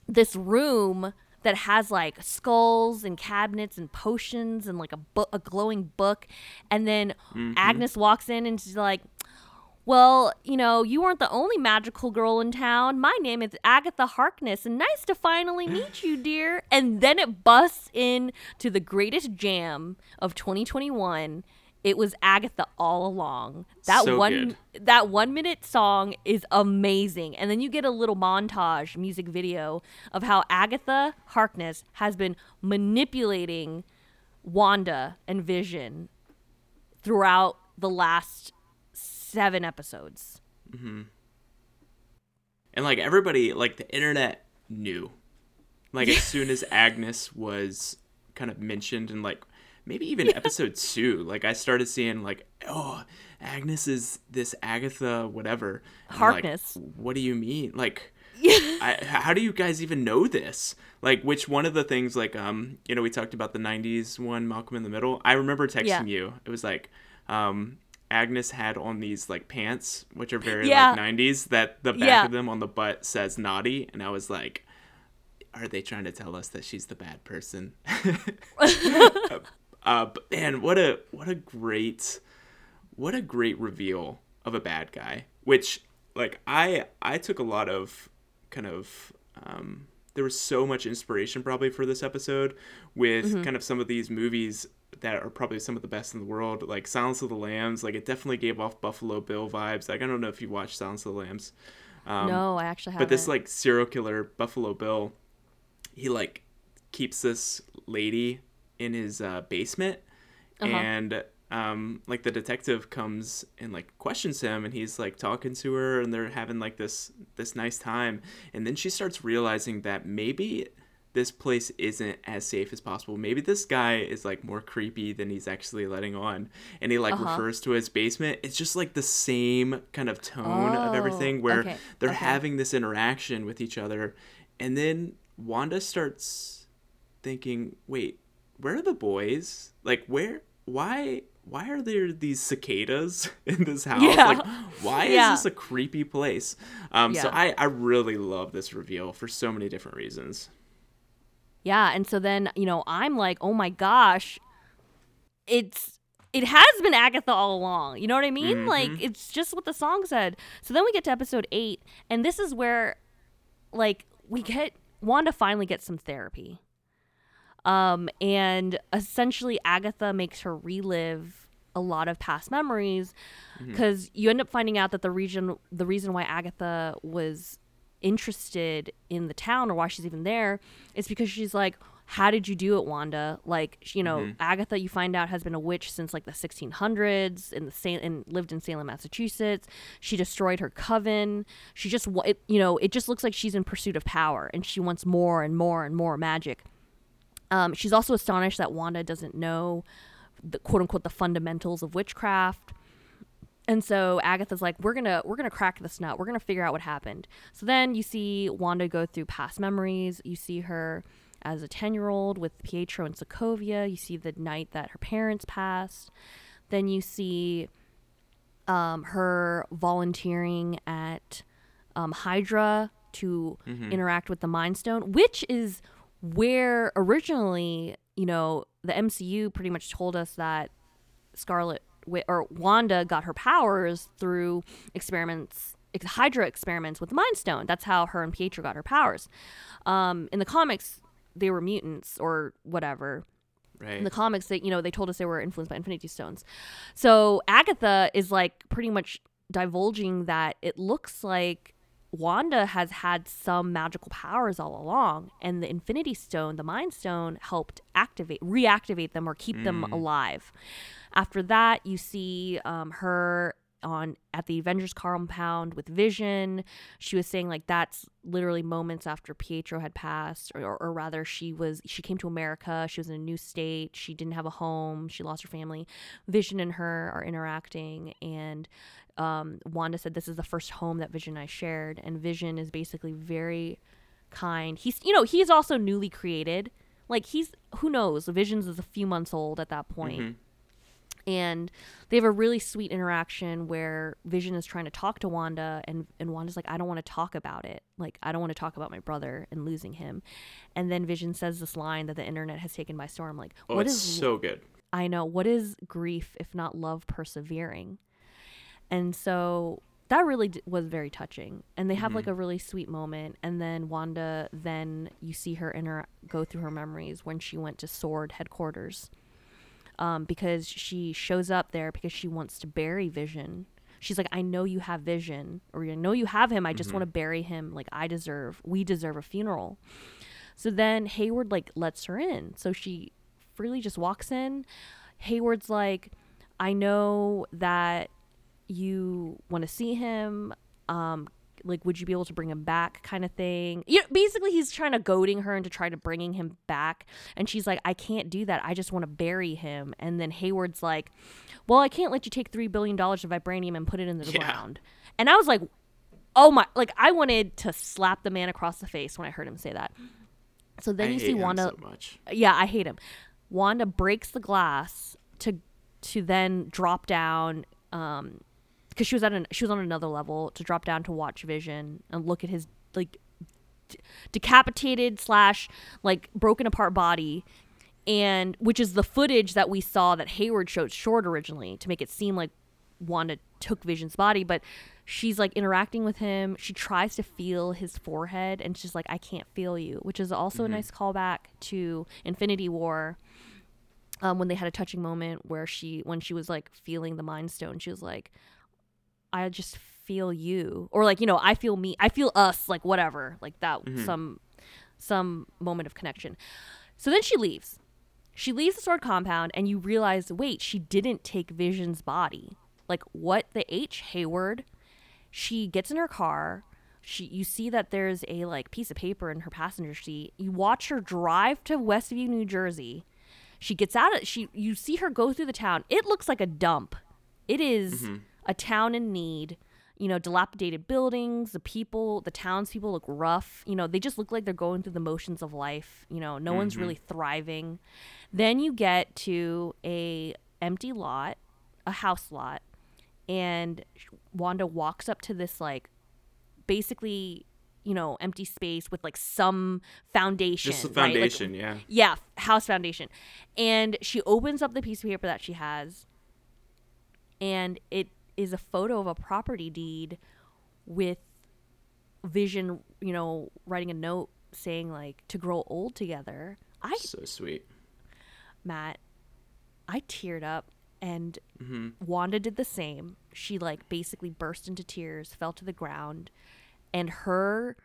this room that has like skulls and cabinets and potions and like a book, a glowing book, and then mm-hmm. Agnes walks in and she's like, well, you know, you weren't the only magical girl in town. My name is Agatha Harkness, and nice to finally meet you, dear. And then it busts in to the greatest jam of 2021. It was Agatha all along. That So one good. that 1 minute song is amazing. And then you get a little montage music video of how Agatha Harkness has been manipulating Wanda and Vision throughout the last 7 episodes. Mm-hmm. And like everybody, like the internet knew. Like as soon as Agnes was kind of mentioned and like maybe even episode two, like I started seeing like, oh, Agnes is this Agatha whatever. And I'm like, Harkness. what do you mean? Like I, how do you guys even know this? Like, which one of the things, like, um, you know, we talked about the '90s one, Malcolm in the Middle. I remember texting Yeah. you. It was like, um, Agnes had on these like pants, which are very Yeah. like '90s. That the back Yeah. of them on the butt says naughty, and I was like, are they trying to tell us that she's the bad person? uh, but man, what a what a great what a great reveal of a bad guy. Which like I I took a lot of kind of um, there was so much inspiration probably for this episode with kind of some of these movies that are probably some of the best in the world, like Silence of the Lambs. Like it definitely gave off Buffalo Bill vibes. Like I don't know if you watched Silence of the Lambs. Um, no, I actually haven't. but this like serial killer Buffalo Bill, he like keeps this lady in his uh, basement, Uh-huh. and um, like the detective comes and like questions him, and he's like talking to her, and they're having like this this nice time, and then she starts realizing that maybe this place isn't as safe as possible. Maybe this guy is like more creepy than he's actually letting on. And he like Uh-huh. refers to his basement. It's just like the same kind of tone of Oh, everything where okay, they're okay. having this interaction with each other. And then Wanda starts thinking, wait, where are the boys? Like where why why are there these cicadas in this house? Yeah. Like why Yeah. is this a creepy place? Um so I, I really love this reveal for so many different reasons. Yeah, and so then, you know, I'm like, "Oh my gosh. It's it has been Agatha all along." You know what I mean? Like it's just what the song said. So then we get to episode 8, and this is where like we get Wanda finally gets some therapy. Um and essentially Agatha makes her relive a lot of past memories because you end up finding out that the region the reason why Agatha was interested in the town or why she's even there is because she's like how did you do it wanda? Like you know agatha you find out has been a witch since like the 1600s in the Sa- and lived in salem massachusetts. She destroyed her coven. She just it, you know it just looks like she's in pursuit of power and she wants more and more and more magic um, she's also astonished that wanda doesn't know the quote unquote the fundamentals of witchcraft and so Agatha's like, we're gonna we're gonna crack this nut. We're gonna figure out what happened. So then you see Wanda go through past memories. You see her as a ten year old with Pietro and Sokovia. You see the night that her parents passed. Then you see um, her volunteering at um, Hydra to interact with the Mind Stone, which is where originally, you know, the MCU pretty much told us that Scarlet or Wanda got her powers through experiments, ex- Hydra experiments with the Mind Stone. That's how her and Pietro got her powers. Um, in the comics, they were mutants or whatever Right. in the comics they you know they told us they were influenced by infinity stones so agatha is like pretty much divulging that it looks like wanda has had some magical powers all along and the infinity stone the mind stone helped activate reactivate them or keep them alive. After that you see um, her on at the avengers compound with vision. She was saying like that's literally moments after pietro had passed or, or rather she was she came to america. She was in a new state. She didn't have a home. She lost her family. Vision and her are interacting and um, wanda said this is the first home that vision and i shared. And vision is basically very kind. He's you know he's also newly created. Like he's who knows? Visions is a few months old at that point and they have a really sweet interaction where Vision is trying to talk to Wanda and and Wanda's like I don't want to talk about it. Like I don't want to talk about my brother and losing him. And then Vision says this line that the internet has taken by storm like oh, what it's is so good. I know what is grief if not love persevering? And so that really d- was very touching. And they have Mm-hmm. like a really sweet moment. And then Wanda, then you see her inter- go through her memories when she went to Sword headquarters. Um, because she shows up there because she wants to bury Vision. She's like, I know you have Vision, or I know you have him. I just Mm-hmm. want to bury him. Like, I deserve, we deserve a funeral. So then Hayward like lets her in. So she freely just walks in. Hayward's like, I know that you want to see him. Um, like, would you be able to bring him back? Kind of thing. You know, basically, he's trying to goading her into try to bringing him back, and she's like, I can't do that. I just want to bury him. And then Hayward's like, Well, I can't let you take three billion dollars of vibranium and put it in the Yeah. ground. And I was like, Oh my! Like, I wanted to slap the man across the face when I heard him say that. So then I you see Wanda so much. yeah, I hate him. Wanda breaks the glass to to then drop down um because she was at an she was on another level to drop down to watch Vision and look at his like d- decapitated slash like broken apart body and which is the footage that we saw that Hayward showed short originally to make it seem like Wanda took Vision's body, but she's like interacting with him. She tries to feel his forehead, and she's like, "I can't feel you," which is also a nice callback to Infinity War. Um, when they had a touching moment where she, when she was like feeling the Mind Stone, she was like, "I just feel you," or like you know, "I feel me," "I feel us," like whatever, like that, mm-hmm. some some moment of connection. So then she leaves. She leaves the sword compound, and you realize, wait, she didn't take Vision's body. Like, what the H, Hayward? She gets in her car. She, you see that there's a like piece of paper in her passenger seat. You watch her drive to Westview, New Jersey. She gets out of she. You see her go through the town. It looks like a dump. It is mm-hmm. A town in need. You know, dilapidated buildings. The people, the townspeople look rough. You know, they just look like they're going through the motions of life. You know, no one's mm-hmm. really thriving. Then you get to a empty lot, a house lot, and Wanda walks up to this like basically, you know, empty space with like some foundation. Just the right? Like, foundation, yeah. yeah, house foundation. And she opens up the piece of paper that she has, and it is a photo of a property deed with Vision, you know, writing a note saying like to grow old together. I So sweet. Matt, I teared up and Mm-hmm. Wanda did the same. She like basically burst into tears, fell to the ground, and her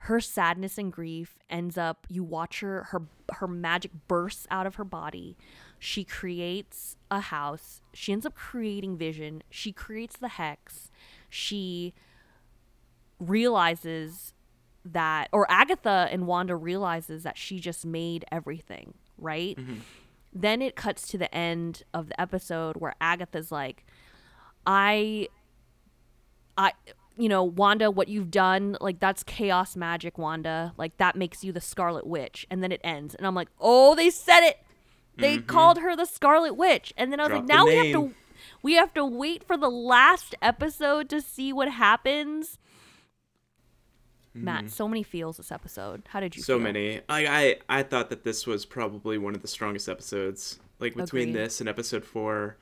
her sadness and grief ends up you watch her her her magic bursts out of her body. She creates a house. She ends up creating vision. She creates the hex. She realizes that or Agatha and Wanda realizes that she just made everything, right? Mm-hmm. Then it cuts to the end of the episode where Agatha's like I I you know, Wanda, what you've done, like that's chaos magic, Wanda. Like that makes you the Scarlet Witch. And then it ends. And I'm like, oh, they said it. They mm-hmm. called her the Scarlet Witch. And then I was Drop like, now we have to we have to wait for the last episode to see what happens. Matt, mm-hmm. so many feels this episode. How did you so feel? many. I, I I thought that this was probably one of the strongest episodes. Like between Agreed. this and episode four,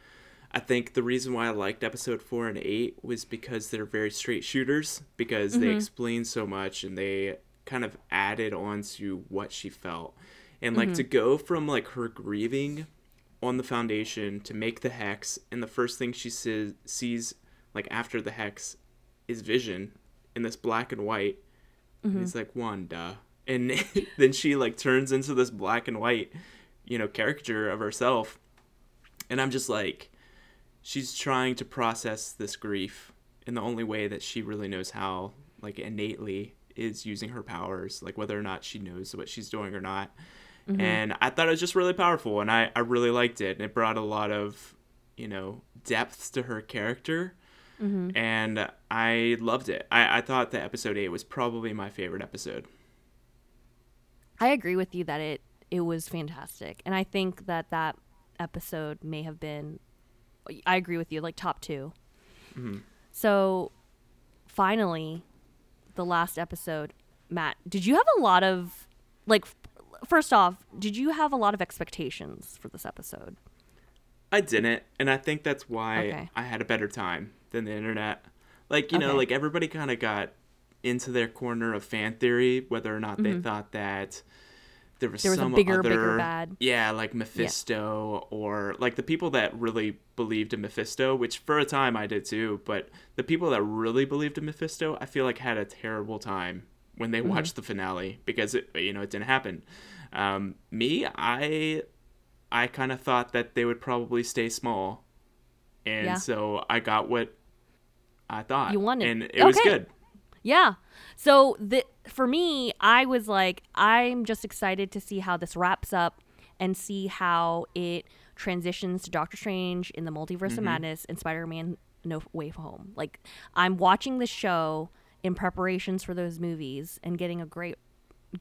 I think the reason why I liked episode four and eight was because they're very straight shooters because they mm-hmm. explain so much and they kind of added on to what she felt. And like to mm-hmm. go from like her grieving on the foundation to make the hex and the first thing she says sees like after the hex is vision in this black and white. And mm-hmm. he's like wanda. And then she like turns into this black and white you know caricature of herself. And i'm just like she's trying to process this grief in the only way that she really knows how like innately is using her powers like whether or not she knows what she's doing or not Mm-hmm. and i thought it was just really powerful and I, I really liked it and it brought a lot of you know depth to her character mm-hmm. and i loved it I, I thought that episode 8 was probably my favorite episode I agree with you that it it was fantastic, and I think that that episode may have been. I agree with you, like top 2 mm-hmm. So, finally, the last episode, Matt. Did you have a lot of like? First off, did you have a lot of expectations for this episode? I didn't, and I think that's why Okay. I had a better time than the internet. Like you know, like everybody kind of got into their corner of fan theory, whether or not they Mhm. thought that there was There was some bigger, other, bigger bad. yeah, like Mephisto or like the people that really believed in Mephisto, which for a time I did too, but the people that really believed in Mephisto, I feel like had a terrible time when they Mm-hmm. watched the finale because it you know it didn't happen. Um, me, I I kind of thought that they would probably stay small, and Yeah. so I got what I thought. You wanted. and it was good. Yeah. So the for me, I was like, I'm just excited to see how this wraps up and see how it transitions to Doctor Strange in the Multiverse of Madness and Spider-Man No Way Home. Like I'm watching the show in preparations for those movies and getting a great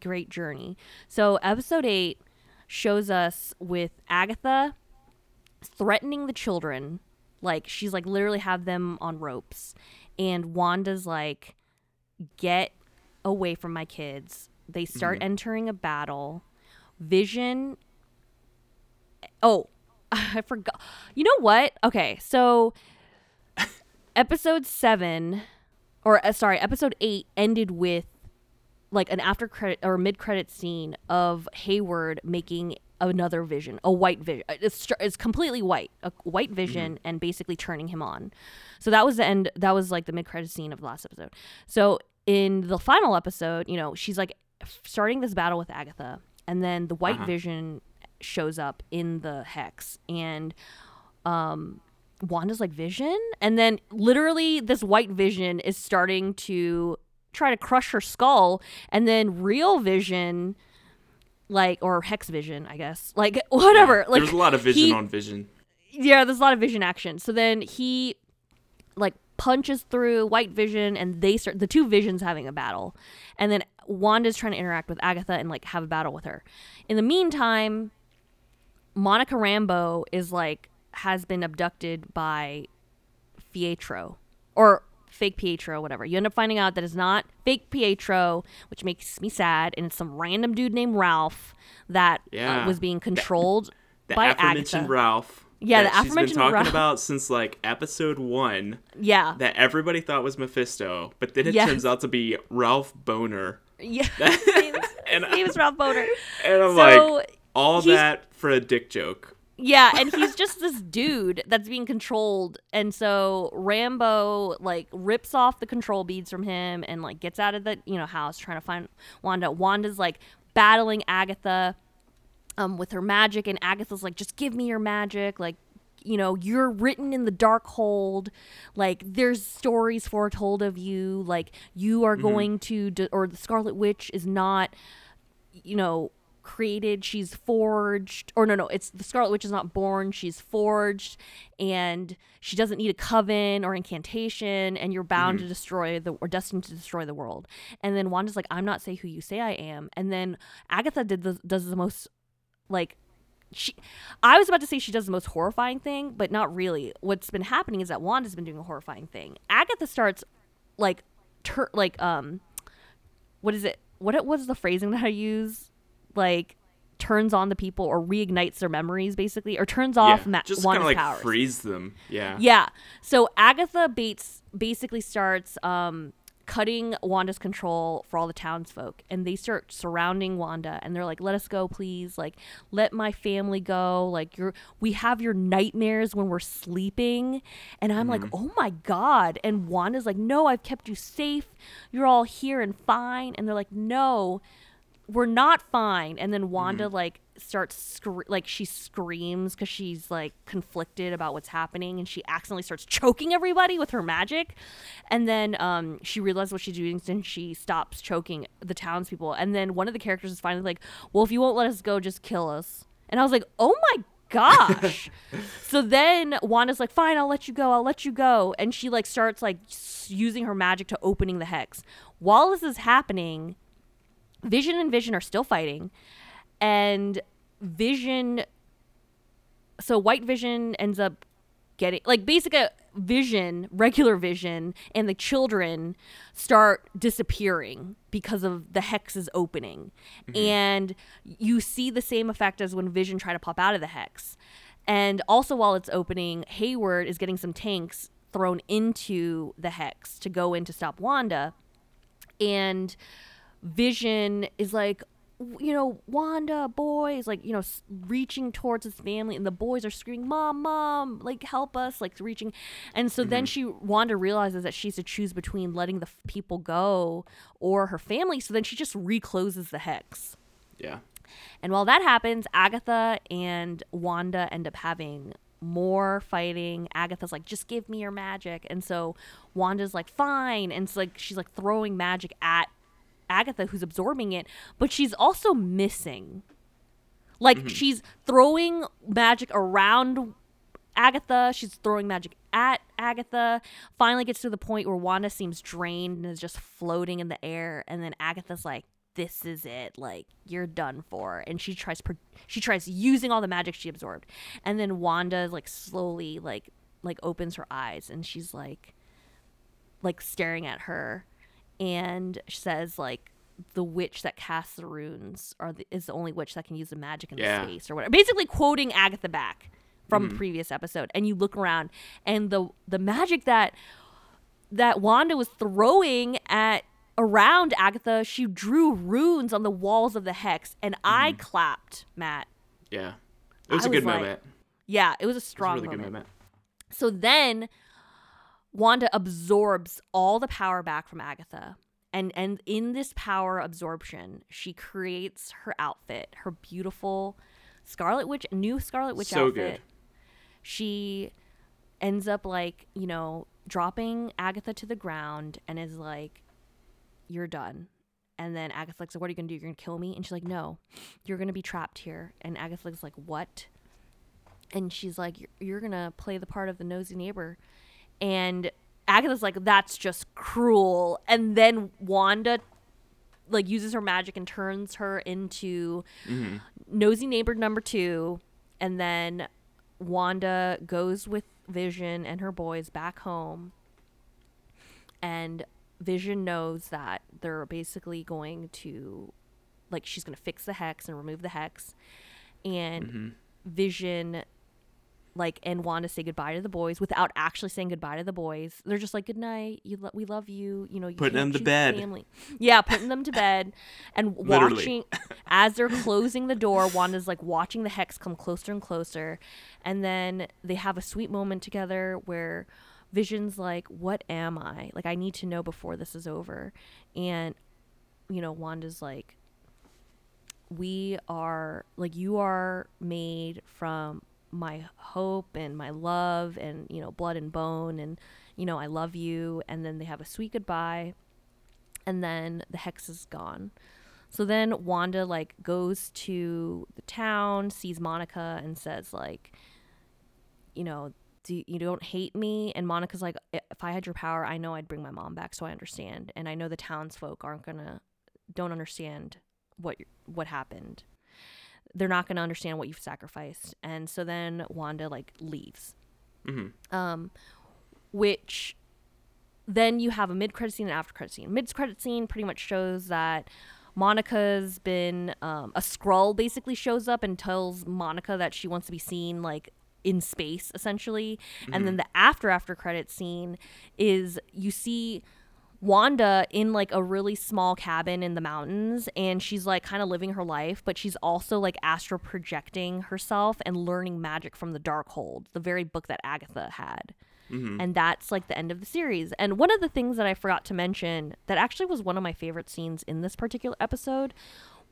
great journey. So episode 8 shows us with Agatha threatening the children. Like she's like literally have them on ropes. And wanda's like get away from my kids. They start entering a battle. Vision oh i forgot. You know what? Okay so episode 7 or uh, sorry episode 8 ended with like an after credit or mid credit scene of Hayward making another vision, a white vision. It's it's completely white, a white vision, and basically turning him on. So that was the end. That was like the mid credit scene of the last episode. So in the final episode, you know, she's like starting this battle with Agatha, and then the white Uh-huh. vision shows up in the hex, and um Wanda's like vision and then literally this white vision is starting to try to crush her skull and then real vision like or hex vision I guess like whatever like There's a lot of vision he- on vision. yeah, there's a lot of vision action. So then he like punches through white vision and they start the two visions having a battle. And then Wanda's trying to interact with Agatha and like have a battle with her. In the meantime, Monica Rambeau is like has been abducted by Pietro or fake Pietro, whatever. You end up finding out that it's not fake Pietro, which makes me sad, and it's some random dude named Ralph that uh, was being controlled The by aforementioned Agatha. Ralph. Yeah, that the she's been talking Ralph. about since like episode one Yeah. that everybody thought was Mephisto, but then it Yes. turns out to be Ralph Bohner. Yeah. His name is- and, his name Ralph Bohner. and I'm So like, all that for a dick joke. Yeah, and he's just this dude that's being controlled, and so Rambeau like rips off the control beads from him and like gets out of the you know house trying to find Wanda. Wanda's like battling Agatha, um, with her magic, and Agatha's like, just give me your magic, like. You know, you're written in the Darkhold. Like, there's stories foretold of you. Like, you are going to, de- or the Scarlet Witch is not you know, created, she's forged, or no, no, it's the Scarlet Witch is not born, she's forged, and she doesn't need a coven or incantation, and you're bound to destroy the, or destined to destroy the world. And then Wanda's like, I'm not say who you say I am. And then Agatha did the, does the most, like, she, I was about to say she does the most horrifying thing, but not really. What's been happening is that Wanda's been doing a horrifying thing. Agatha starts, like, tur- like, um, what is it? What it was the phrasing that I use? Like turns on the people or reignites their memories, basically, or turns off yeah, ma- just kind of like powers. freeze them. Yeah. Yeah. So Agatha Bates basically starts um, cutting Wanda's control for all the townsfolk, and they start surrounding Wanda, and they're like, "Let us go, please! Like, let my family go! Like, you're we have your nightmares when we're sleeping." And I'm like, "Oh my god!" And Wanda's like, "No, I've kept you safe. You're all here and fine." And they're like, "No." We're not fine. And then wanda like starts scre- like she screams because she's like conflicted about what's happening. And she accidentally starts choking everybody with her magic. And then um she realizes what she's doing and she stops choking the townspeople. And then one of the characters is finally like well if you won't let us go just kill us. And i was like oh my gosh. So then wanda's like fine i'll let you go i'll let you go. And she like starts like using her magic to opening the hex. While this is happening Vision and Vision are still fighting, and Vision. So White Vision ends up getting like basically uh, Vision, regular Vision, and the children start disappearing because of the hex is opening, mm-hmm. and you see the same effect as when Vision tried to pop out of the hex. And also, while it's opening, Hayward is getting some tanks thrown into the hex to go in to stop Wanda. And Vision is like, you know, Wanda, boys, like, you know, s- reaching towards his family, and the boys are screaming, Mom, Mom, like, help us, like, reaching. And so then mm-hmm. she, Wanda realizes that she has to choose between letting the f- people go or her family. So then she just recloses the hex. Yeah. And while that happens, Agatha and Wanda end up having more fighting. Agatha's like, just give me your magic. And so Wanda's like, fine. And it's like, she's like throwing magic at Agatha, who's absorbing it, but she's also missing. Like, mm-hmm. she's throwing magic around Agatha. She's throwing magic at Agatha. Finally gets to the point where Wanda seems drained and is just floating in the air. And then Agatha's like, "This is it. Like you're done for." And she tries pro- she tries using all the magic she absorbed. And then Wanda like slowly like like opens her eyes and she's like like staring at her and says like the witch that casts the runes are the, is the only witch that can use the magic in Yeah. the space or whatever. Basically quoting Agatha back from a mm-hmm. previous episode. And you look around and the the magic that that Wanda was throwing at around Agatha, she drew runes on the walls of the hex and I mm-hmm. clapped, Matt. Yeah. It was I a good was like, moment. Yeah, it was a It was a strong really moment. good moment. So then Wanda absorbs all the power back from Agatha. And and in this power absorption, she creates her outfit, her beautiful Scarlet Witch, new Scarlet Witch outfit. So outfit. good. She ends up like, you know, dropping Agatha to the ground and is like, You're done. And then Agatha's like, So what are you gonna do? You're gonna kill me? And she's like, No, you're gonna be trapped here. And Agatha's like, What? and she's like you're, you're gonna play the part of the nosy neighbor and agatha's like that's just cruel. And then wanda like uses her magic and turns her into mm-hmm. nosy neighbor number two. And then wanda goes with vision and her boys back home. And vision knows that they're basically going to like she's going to fix the hex and remove the hex. And mm-hmm. vision like and Wanda say goodbye to the boys without actually saying goodbye to the boys. They're just like good night. You lo- we love you. You know, you Putting them to bed. Family. Yeah, putting them to bed and watching as they're closing the door. Wanda's like watching the hex come closer and closer, and then they have a sweet moment together where Vision's like, "What am I? Like, I need to know before this is over," and you know, Wanda's like, we are like you are made from my hope and my love and you know blood and bone and you know I love you and then they have a sweet goodbye and then the hex is gone. So then Wanda like goes to the town, sees Monica and says like you know do you don't hate me and Monica's like if I had your power I know I'd bring my mom back so I understand and I know the townsfolk aren't going to don't understand what what happened. They're not going to understand what you've sacrificed. And so then Wanda like leaves. Mm-hmm. Um which then you have a mid credit scene and after credit scene. Mid credit scene pretty much shows that Monica's been um, a scroll basically shows up and tells Monica that she wants to be seen like in space essentially. And then the after after credit scene is you see Wanda in like a really small cabin in the mountains and she's like kind of living her life, but she's also like astral projecting herself and learning magic from the Darkhold, the very book that Agatha had. Mm-hmm. And that's like the end of the series. And one of the things that I forgot to mention that actually was one of my favorite scenes in this particular episode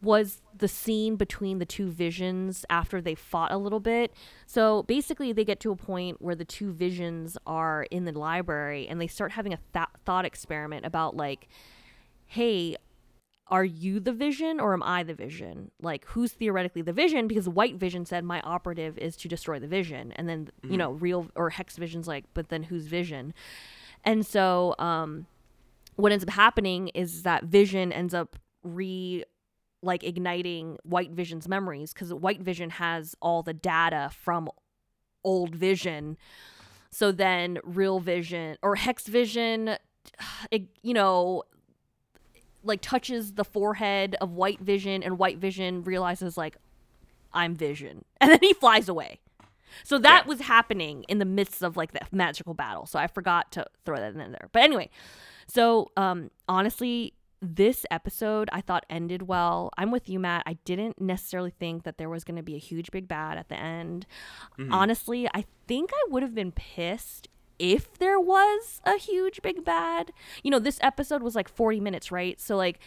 was the scene between the two visions after they fought a little bit. So basically, they get to a point where the two visions are in the library and they start having a th- thought experiment about, like, hey, are you the vision or am I the vision? Like, who's theoretically the vision? Because White Vision said my operative is to destroy the vision. And then, you know, real or Hex Vision's like, but then who's vision? And so, um, what ends up happening is that Vision ends up re like igniting White Vision's memories because White Vision has all the data from old Vision. So then Real Vision or Hex Vision, it, you know, like touches the forehead of White Vision and White Vision realizes like I'm Vision. And then he flies away. So that Yeah. was happening in the midst of like the magical battle. So I forgot to throw that in there. But anyway, so um honestly, this episode I thought ended well. I'm with you, Matt. I didn't necessarily think that there was going to be a huge big bad at the end. Mm-hmm. Honestly, I think I would have been pissed if there was a huge big bad. You know, this episode was like 40 minutes, right? So like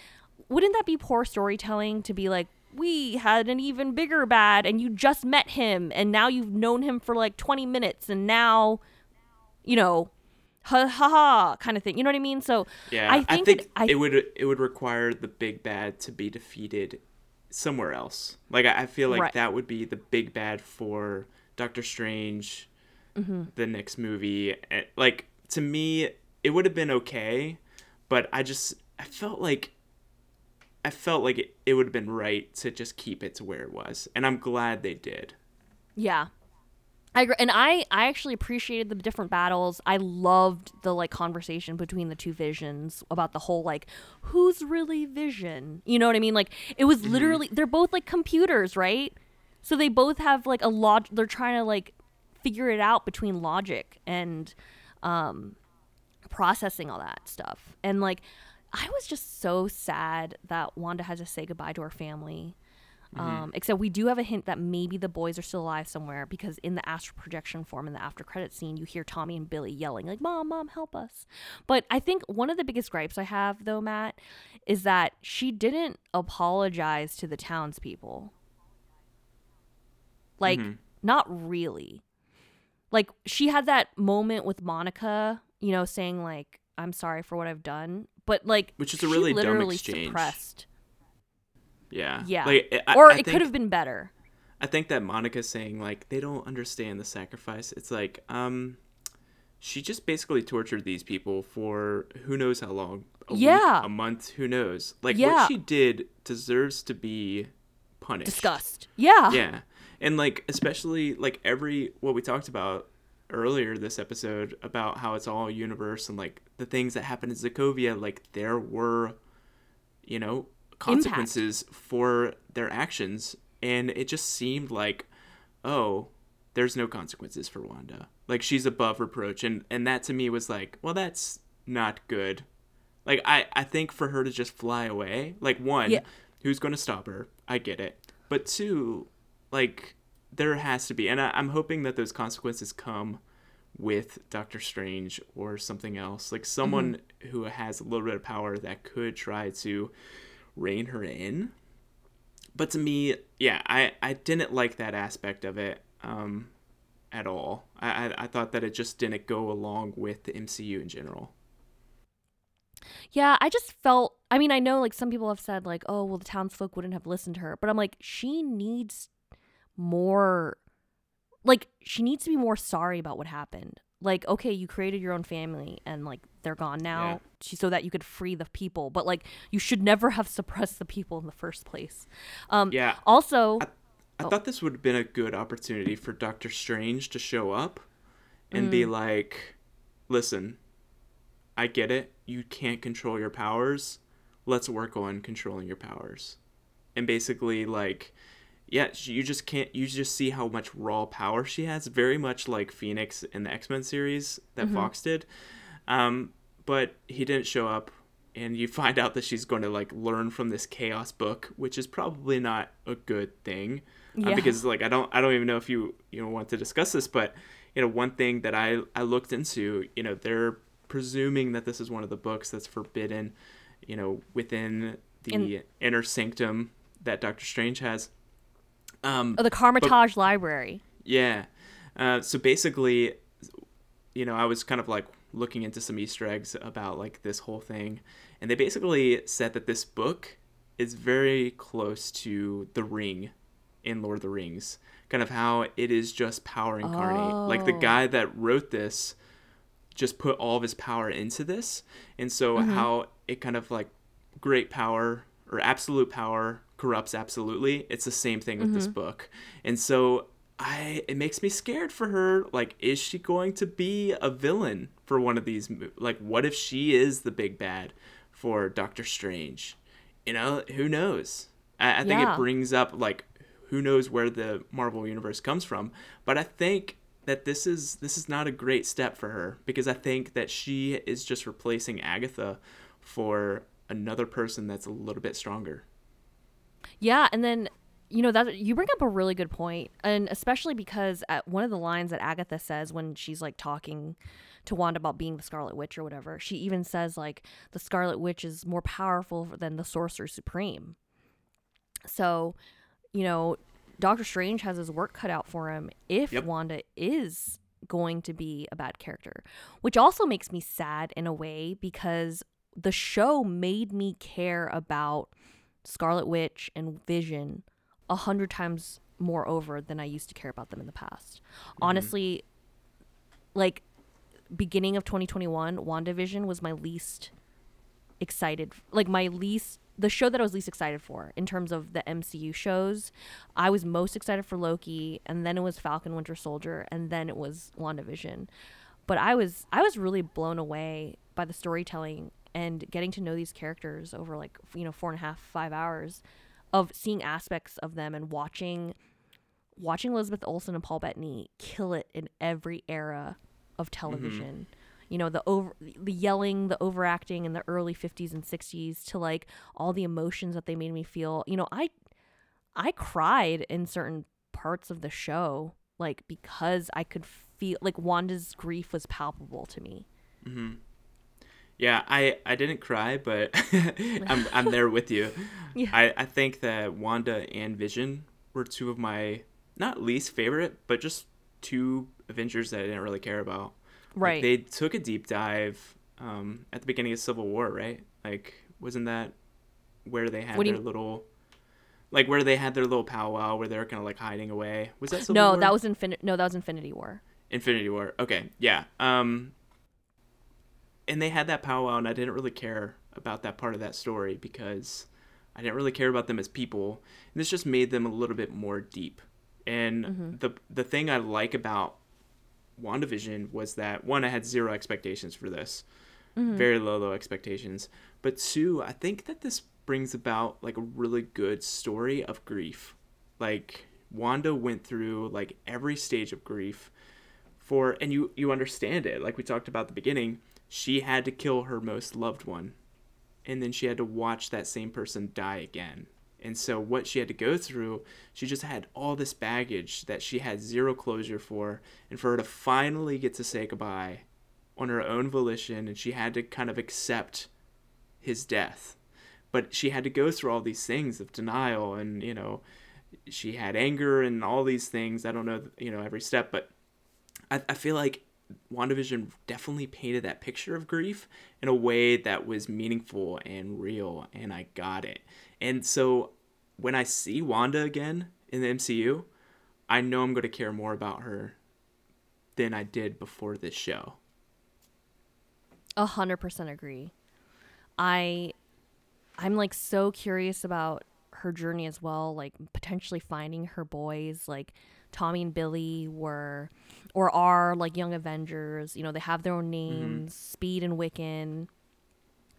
wouldn't that be poor storytelling to be like we had an even bigger bad and you just met him and now you've known him for like 20 minutes and now you know ha ha ha kind of thing. You know what I mean? So Yeah, I think, that I, it would it would require the big bad to be defeated somewhere else. Like I, I feel like Right. that would be the big bad for Doctor Strange, Mm-hmm. the next movie. Eh, Like to me, it would have been okay, but I just I felt like I felt like it, it would have been right to just keep it to where it was, and I'm glad they did. Yeah. I agree. And I, I actually appreciated the different battles. I loved the like conversation between the two visions about the whole like who's really vision. You know what I mean? Like it was literally they're both like computers, right? So they both have like a log they're trying to like figure it out between logic and um processing all that stuff. And like I was just so sad that Wanda had to say goodbye to her family. Um, except we do have a hint that maybe the boys are still alive somewhere because in the astral projection form in the after credit scene, you hear Tommy and Billy yelling like, "Mom, mom, help us!" But I think one of the biggest gripes I have though, Matt, is that she didn't apologize to the townspeople. Like, not really. Like she had that moment with Monica, you know, saying like, "I'm sorry for what I've done," but like, Which is a really dumb literally exchange. suppressed. Yeah, Yeah, Like, I, or I it think- could have been better. I think that Monica's saying like they don't understand the sacrifice. It's like um she just basically tortured these people for who knows how long. A Yeah. week, a month, who knows. Like Yeah. what she did deserves to be punished. Disgust. Yeah. Yeah. And like especially like every what we talked about earlier this episode about how it's all universe and like the things that happened in Sokovia like there were you know consequences for their actions and it just seemed like oh there's no consequences for Wanda. Like she's above reproach and and that to me was like well that's not good. Like I I think for her to just fly away like one Yeah. who's going to stop her? I get it. But two like there has to be and I, i'm hoping that those consequences come with doctor strange or something else. Like someone mm-hmm. who has a little bit of power that could try to rein her in but to me yeah i i didn't like that aspect of it um at all i i, I thought that it just didn't go along with the mcu in general Yeah, I just felt I mean, I know like some people have said like, "Oh, well the townsfolk wouldn't have listened to her." But I'm like, she needs more like she needs to be more sorry about what happened. Like, okay, you created your own family and like they're gone now Yeah. so that you could free the people, but like you should never have suppressed the people in the first place. Um yeah also I Oh. thought this would have been a good opportunity for Doctor Strange to show up and Mm. be like, listen, I get it. You can't control your powers. Let's work on controlling your powers. And basically, like, yeah, you just can't, you just see how much raw power she has. Very much like Phoenix in the X Men series that Mm-hmm. Fox did. Um, but he didn't show up. And you find out that she's going to like learn from this chaos book, which is probably not a good thing uh, Yeah. because like I don't I don't even know if you you know want to discuss this, but you know one thing that I I looked into, you know they're presuming that this is one of the books that's forbidden, you know within the In- inner sanctum that Doctor Strange has. Um, oh, the Kamar-Taj Library. yeah. Uh, so basically, you know, I was kind of like looking into some Easter eggs about like this whole thing, and they basically said that this book is very close to The Ring in Lord of the Rings. Kind of how it is just power incarnate. Like the Oh. guy that wrote this just put all of his power into this, and so how it kind of like great power or absolute power corrupts absolutely. It's the same thing with this mm-hmm. book. And so I it makes me scared for her. Like is she going to be a villain for one of these like what if she is the big bad for Doctor Strange? You know, who knows? I, I think Yeah. it brings up like who knows where the Marvel universe comes from. But I think that this is this is not a great step for her because I think that she is just replacing Agatha for another person that's a little bit stronger. Yeah, and then you know that you bring up a really good point, and especially because at one of the lines that Agatha says when she's like talking to Wanda about being the Scarlet Witch or whatever, she even says like the Scarlet Witch is more powerful than the Sorcerer Supreme. So, you know, Doctor Strange has his work cut out for him if Yep. Wanda is going to be a bad character, which also makes me sad in a way because the show made me care about Scarlet Witch and Vision a hundred times more over than I used to care about them in the past. Mm-hmm. Honestly, like beginning of 2021, WandaVision was my least excited like my least the show that I was least excited for in terms of the MCU shows. I was most excited for Loki and then it was Falcon Winter Soldier and then it was WandaVision. But I was I was really blown away by the storytelling and getting to know these characters over like you know four and a half five hours of seeing aspects of them and watching watching Elizabeth Olsen and Paul Bettany kill it in every era of mm-hmm. television. You know, the over the yelling, the overacting in the early 50s and 60s to like all the emotions that they made me feel. You know, I I cried in certain parts of the show like because I could feel like Wanda's grief was palpable to me. Mm-hmm. Yeah, I, I didn't cry, but I'm I'm there with you. Yeah. I, I think that Wanda and Vision were two of my not least favorite, but just two Avengers that I didn't really care about. Like, Right. they took a deep dive um, at the beginning of Civil War, right? Like, wasn't that where they had What their little, like where they had their little powwow where they were kind of like hiding away? Was that Civil no, War? that was Infinity no, that was Infinity War. Infinity War. Okay, yeah. Um, and they had that powwow, and I didn't really care about that part of that story because I didn't really care about them as people. And this just made them a little bit more deep. And mm-hmm. the the thing I like about WandaVision was that one, I had zero expectations for this, mm-hmm. very low, low expectations. But two, I think that this brings about like a really good story of grief. Like Wanda went through like every stage of grief for and you you understand it like we talked about at the beginning she had to kill her most loved one and then she had to watch that same person die again. And so what she had to go through she just had all this baggage that she had zero closure for and for her to finally get to say goodbye on her own volition and she had to kind of accept his death. But she had to go through all these things of denial and you know she had anger and all these things. I don't know you know every step but I, I feel like WandaVision definitely painted that picture of grief in a way that was meaningful and real, and I got it. And so when I see Wanda again in the MCU, I know I'm going to care more about her than I did before this show. A hundred percent agree. I I'm like so curious about her journey as well, like potentially finding her boys, like Tommy and Billy were or are like young Avengers, you know, they have their own mm-hmm. names, Speed and Wiccan.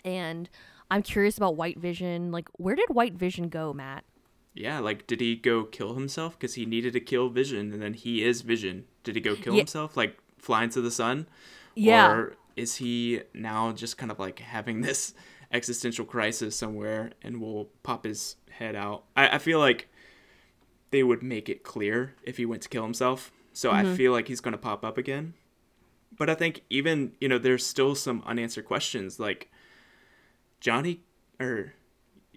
And I'm curious about White Vision. Like where did White Vision go, Matt? Yeah, like did he go kill himself because he needed to kill Vision, and then he is Vision? Did he go kill Yeah. himself, like fly into the sun? Yeah. Or is he now just kind of like having this existential crisis somewhere and will pop his head out? I, I feel like they would make it clear if he went to kill himself. So I feel like he's going to pop up again. But I think even, you know, there's still some unanswered questions like Johnny or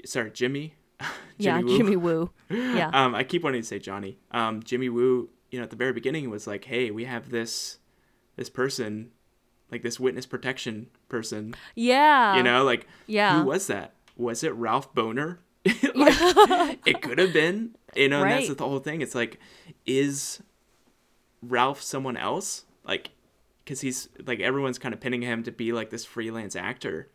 sorry, Jimmy. yeah, Woo. Jimmy Woo. Yeah. Um, I keep wanting to say Johnny. Um, Jimmy Woo, you know, at the very beginning was like, "Hey, we have this, this person, like this witness protection person. yeah. You know, like yeah. who was that? Was it Ralph Bohner? like, it could have been. You know, and that's the whole thing. It's like, is Ralph someone else? Like, because he's like everyone's kind of pinning him to be like this freelance actor.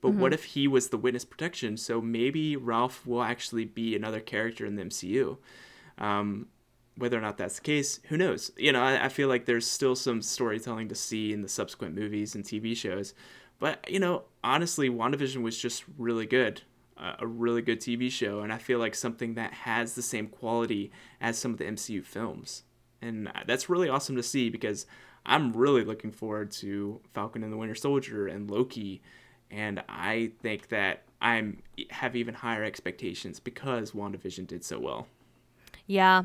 But what if he was the witness protection? So maybe Ralph will actually be another character in the MCU. Um, whether or not that's the case, who knows? You know, I, I feel like there's still some storytelling to see in the subsequent movies and TV shows. But, you know, honestly, WandaVision was just really good. A, really good TV show, and I feel like something that has the same quality as some of the MCU films, and uh, that's really awesome to see because I'm really looking forward to Falcon and the Winter Soldier and Loki, and I think that I'm have even higher expectations because WandaVision did so well. Yeah.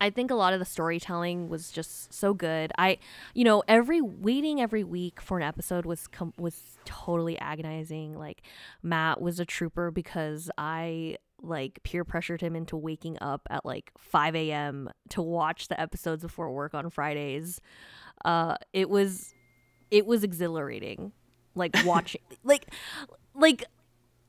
I think a lot of the storytelling was just so good. I, you know, every waiting every week for an episode was com- was totally agonizing. Like Matt was a trooper because I like peer pressured him into waking up at like 5 a.m. to watch the episodes before work on Fridays. Uh, it was, it was exhilarating. Like watching, like, like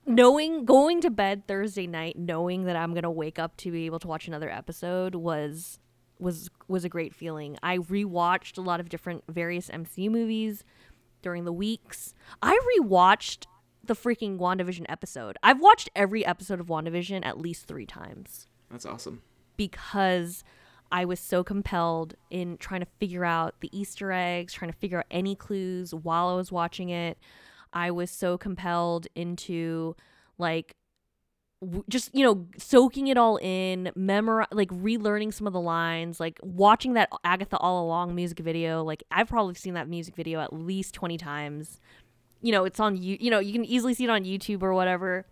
knowing going to bed Thursday night knowing that I'm going to wake up to be able to watch another episode was was was a great feeling. I rewatched a lot of different various MCU movies during the weeks. I rewatched the freaking WandaVision episode. I've watched every episode of WandaVision at least 3 times That's awesome. because I was so compelled in trying to figure out the Easter eggs, trying to figure out any clues while I was watching it. I was so compelled into like w- just you know soaking it all in memori- like relearning some of the lines like watching that agatha all along music video like i've probably seen that music video at least 20 times. You know it's on you you know you can easily see it on youtube or whatever.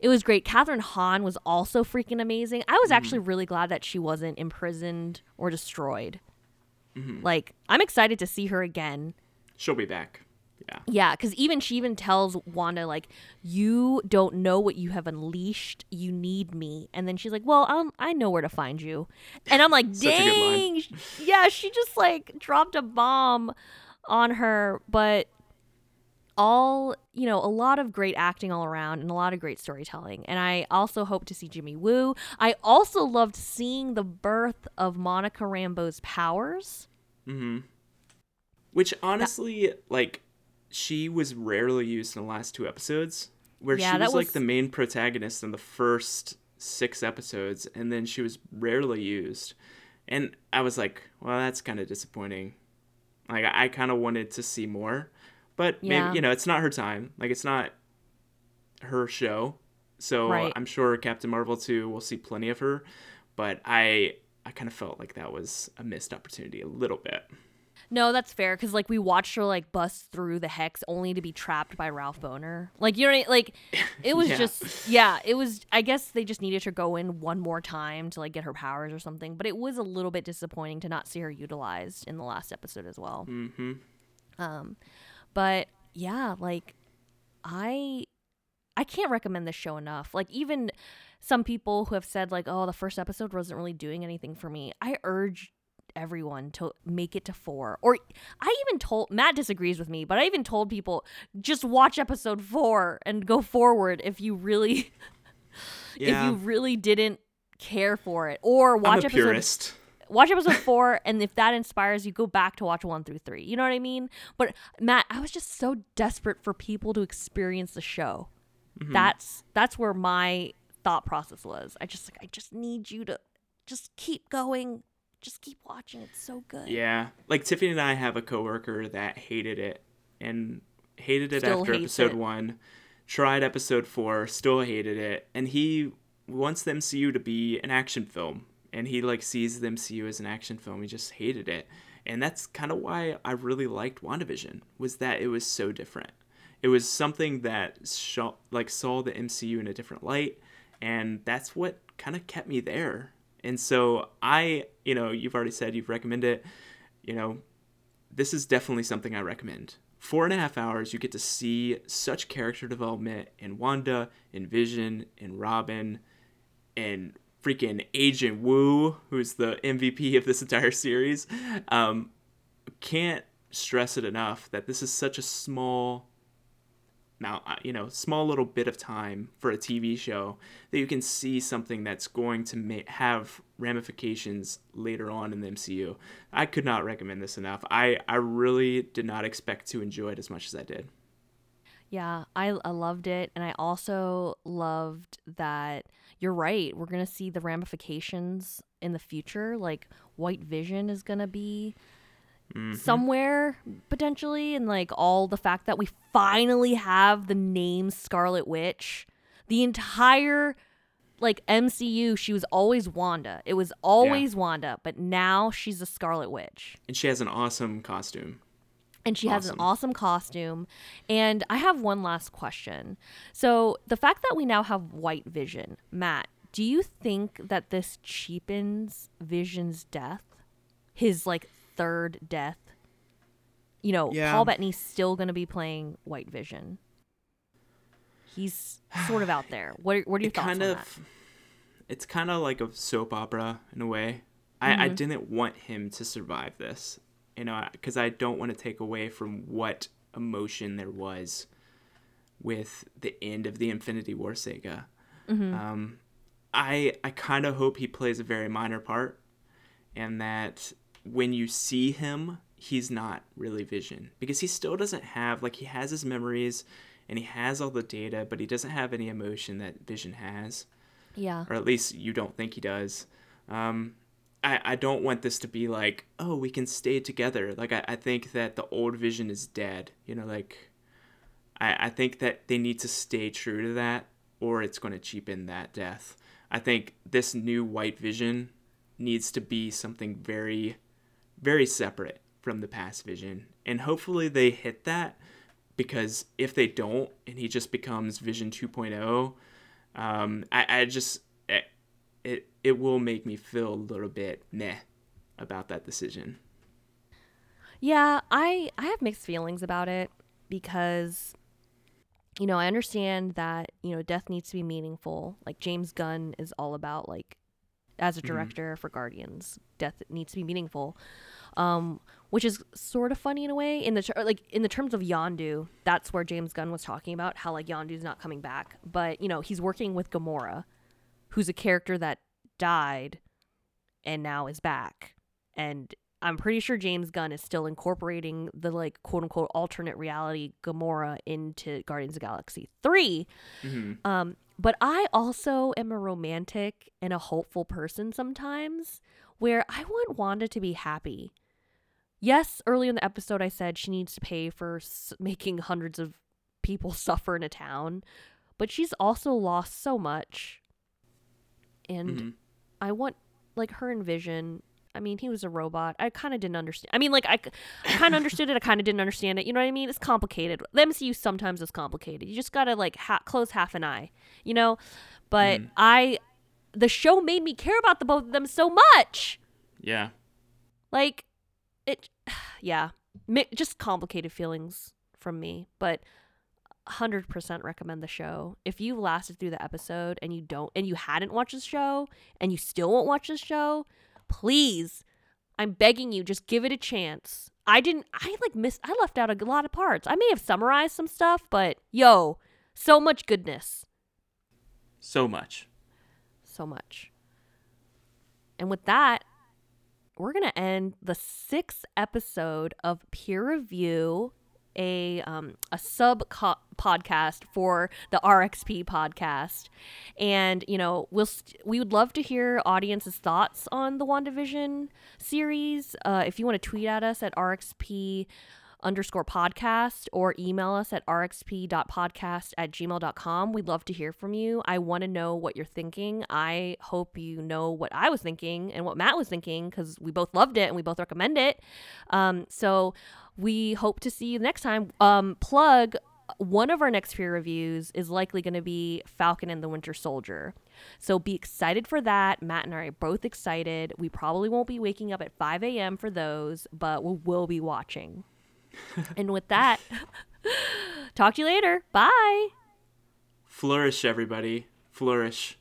It was great. Kathryn Hahn was also freaking amazing. I was actually mm. really glad that she wasn't imprisoned or destroyed. Mm-hmm. Like i'm excited to see her again. She'll be back. Yeah. yeah, because even she even tells Wanda like, "You don't know what you have unleashed. You need me." And then she's like, "Well, um, I know where to find you." And I'm like, Such a good line. "Dang, yeah." She just like dropped a bomb on her, but all you know, a lot of great acting all around and a lot of great storytelling. And I also hope to see Jimmy Woo. I also loved seeing the birth of Monica Rambeau's powers. Hmm, Which honestly, like, she was rarely used in the last two episodes, where Yeah, she that was, like the main protagonist in the first six episodes, and then she was rarely used. And I was like, well, that's kind of disappointing. Like, I, I kind of wanted to see more, but Yeah. maybe you know, it's not her time. Like, it's not her show, so Right. I'm sure Captain Marvel too. We'll see plenty of her, but I I kind of felt like that was a missed opportunity a little bit. No, that's fair because like we watched her like bust through the hex only to be trapped by Ralph Bohner. Like you know, what I mean? like it was Yeah. just yeah, it was. I guess they just needed to go in one more time to like get her powers or something. But it was a little bit disappointing to not see her utilized in the last episode as well. Mm-hmm. Um, but yeah, like I I can't recommend this show enough. Like even some people who have said like, "Oh, the first episode wasn't really doing anything for me." I urge everyone to make it to 4. Or I even told Matt disagrees with me, but I even told people just watch episode 4 and go forward if you really Yeah. if you really didn't care for it or watch episode purist. watch episode four and if that inspires you go back to watch one through three you know what i mean but matt i was just so desperate for people to experience the show Mm-hmm. that's that's where my thought process was i just like i just need you to just keep going just keep watching it's so good Yeah, like Tiffany and I have a coworker that hated it and hated it Still after episode it. one, tried episode four, still hated it, and he wants the MCU to be an action film, and he like sees the MCU as an action film. He just hated it, and that's kind of why I really liked WandaVision was that it was so different. It was something that saw, like saw the MCU in a different light, and that's what kind of kept me there. And so I, you know, you've already said you've recommended it. You know, this is definitely something I recommend. Four and a half hours, you get to see such character development in Wanda, in Vision, in Robin, and freaking Agent Woo, who's the MVP of this entire series. Um, can't stress it enough that this is such a small now you know small little bit of time for a tv show that you can see something that's going to ma- have ramifications later on in the mcu i could not recommend this enough i i really did not expect to enjoy it as much as i did Yeah, I, I loved it. And I also loved that you're right. We're to see the ramifications in the future. Like, White Vision is going to be somewhere potentially and like all the fact that we finally have the name Scarlet Witch. The entire like MCU, she was always Wanda. It was always Wanda, but now she's a Scarlet Witch. And she has an awesome costume. And she has an Awesome. awesome costume. And I have one last question. So, the fact that we now have white vision, Matt, do you think that this cheapens Vision's death? His like third death? You know, Yeah. Paul Bettany's still going to be playing White Vision. He's sort of out there. What are, what are your it thoughts kind on of that? it's kind of like a soap opera in a way I, I Mm-hmm. didn't want him to survive this you know because i don't want to take away from what emotion there was with the end of the infinity war saga Mm-hmm. um, i i kind of hope he plays a very minor part and that when you see him he's not really vision because he still doesn't have like he has his memories and he has all the data but he doesn't have any emotion that vision has Yeah. or at least you don't think he does. Um, I, I don't want this to be like, oh, we can stay together. Like, I, I think that the old vision is dead. You know, like, I, I think that they need to stay true to that or it's going to cheapen that death. I think this new white vision needs to be something very, very separate from the past vision. And hopefully they hit that because if they don't and he just becomes Vision 2.0, um, I, I just it, it it will make me feel a little bit meh about that decision. Yeah, I I have mixed feelings about it because you know, I understand that, you know, death needs to be meaningful. Like James Gunn is all about like as a director for Guardians, death needs to be meaningful. Um which is sort of funny in a way in the ter- like in the terms of Yondu, that's where James Gunn was talking about how like Yondu's not coming back, but you know, he's working with Gamora, who's a character that died and now is back. And I'm pretty sure James Gunn is still incorporating the like quote unquote alternate reality Gamora into Guardians of the Galaxy 3. Mm-hmm. Um, but I also am a romantic and a hopeful person sometimes where I want Wanda to be happy. Yes, early in the episode, I said she needs to pay for s- making hundreds of people suffer in a town, but she's also lost so much. And Mhm. I want, like, her and Vision. I mean, he was a robot. I kind of didn't understand. I mean, like, I, kind of understood it. I kind of didn't understand it. You know what I mean? It's complicated. The MCU sometimes is complicated. You just gotta like ha- close half an eye, you know. But Mhm. I, the show made me care about the both of them so much. Yeah. Like, it, yeah, Mi- just complicated feelings from me. But. 100% recommend the show. If you lasted through the episode and you don't and you hadn't watched the show and you still won't watch the show, please, I'm begging you just give it a chance. I didn't I like miss I left out a lot of parts. I may have summarized some stuff, but yo, so much goodness. So much. So much. And with that, we're going to end the sixth episode of Peer Review, a um, a sub podcast for the RXP podcast. And you know, we'll st- we would love to hear audience's thoughts on the WandaVision series. Uh, if you want to tweet at us at RXP underscore podcast or email us at rxp.podcast at gmail.com. We'd love to hear from you. I want to know what you're thinking. I hope you know what I was thinking and what Matt was thinking because we both loved it and we both recommend it. Um, so we hope to see you next time. Um, plug one of our next peer reviews is likely going to be Falcon and the Winter Soldier. So be excited for that. Matt and I are both excited. We probably won't be waking up at 5 a.m. for those, but we will be watching. and with that, talk to you later. Bye. Flourish, everybody. Flourish.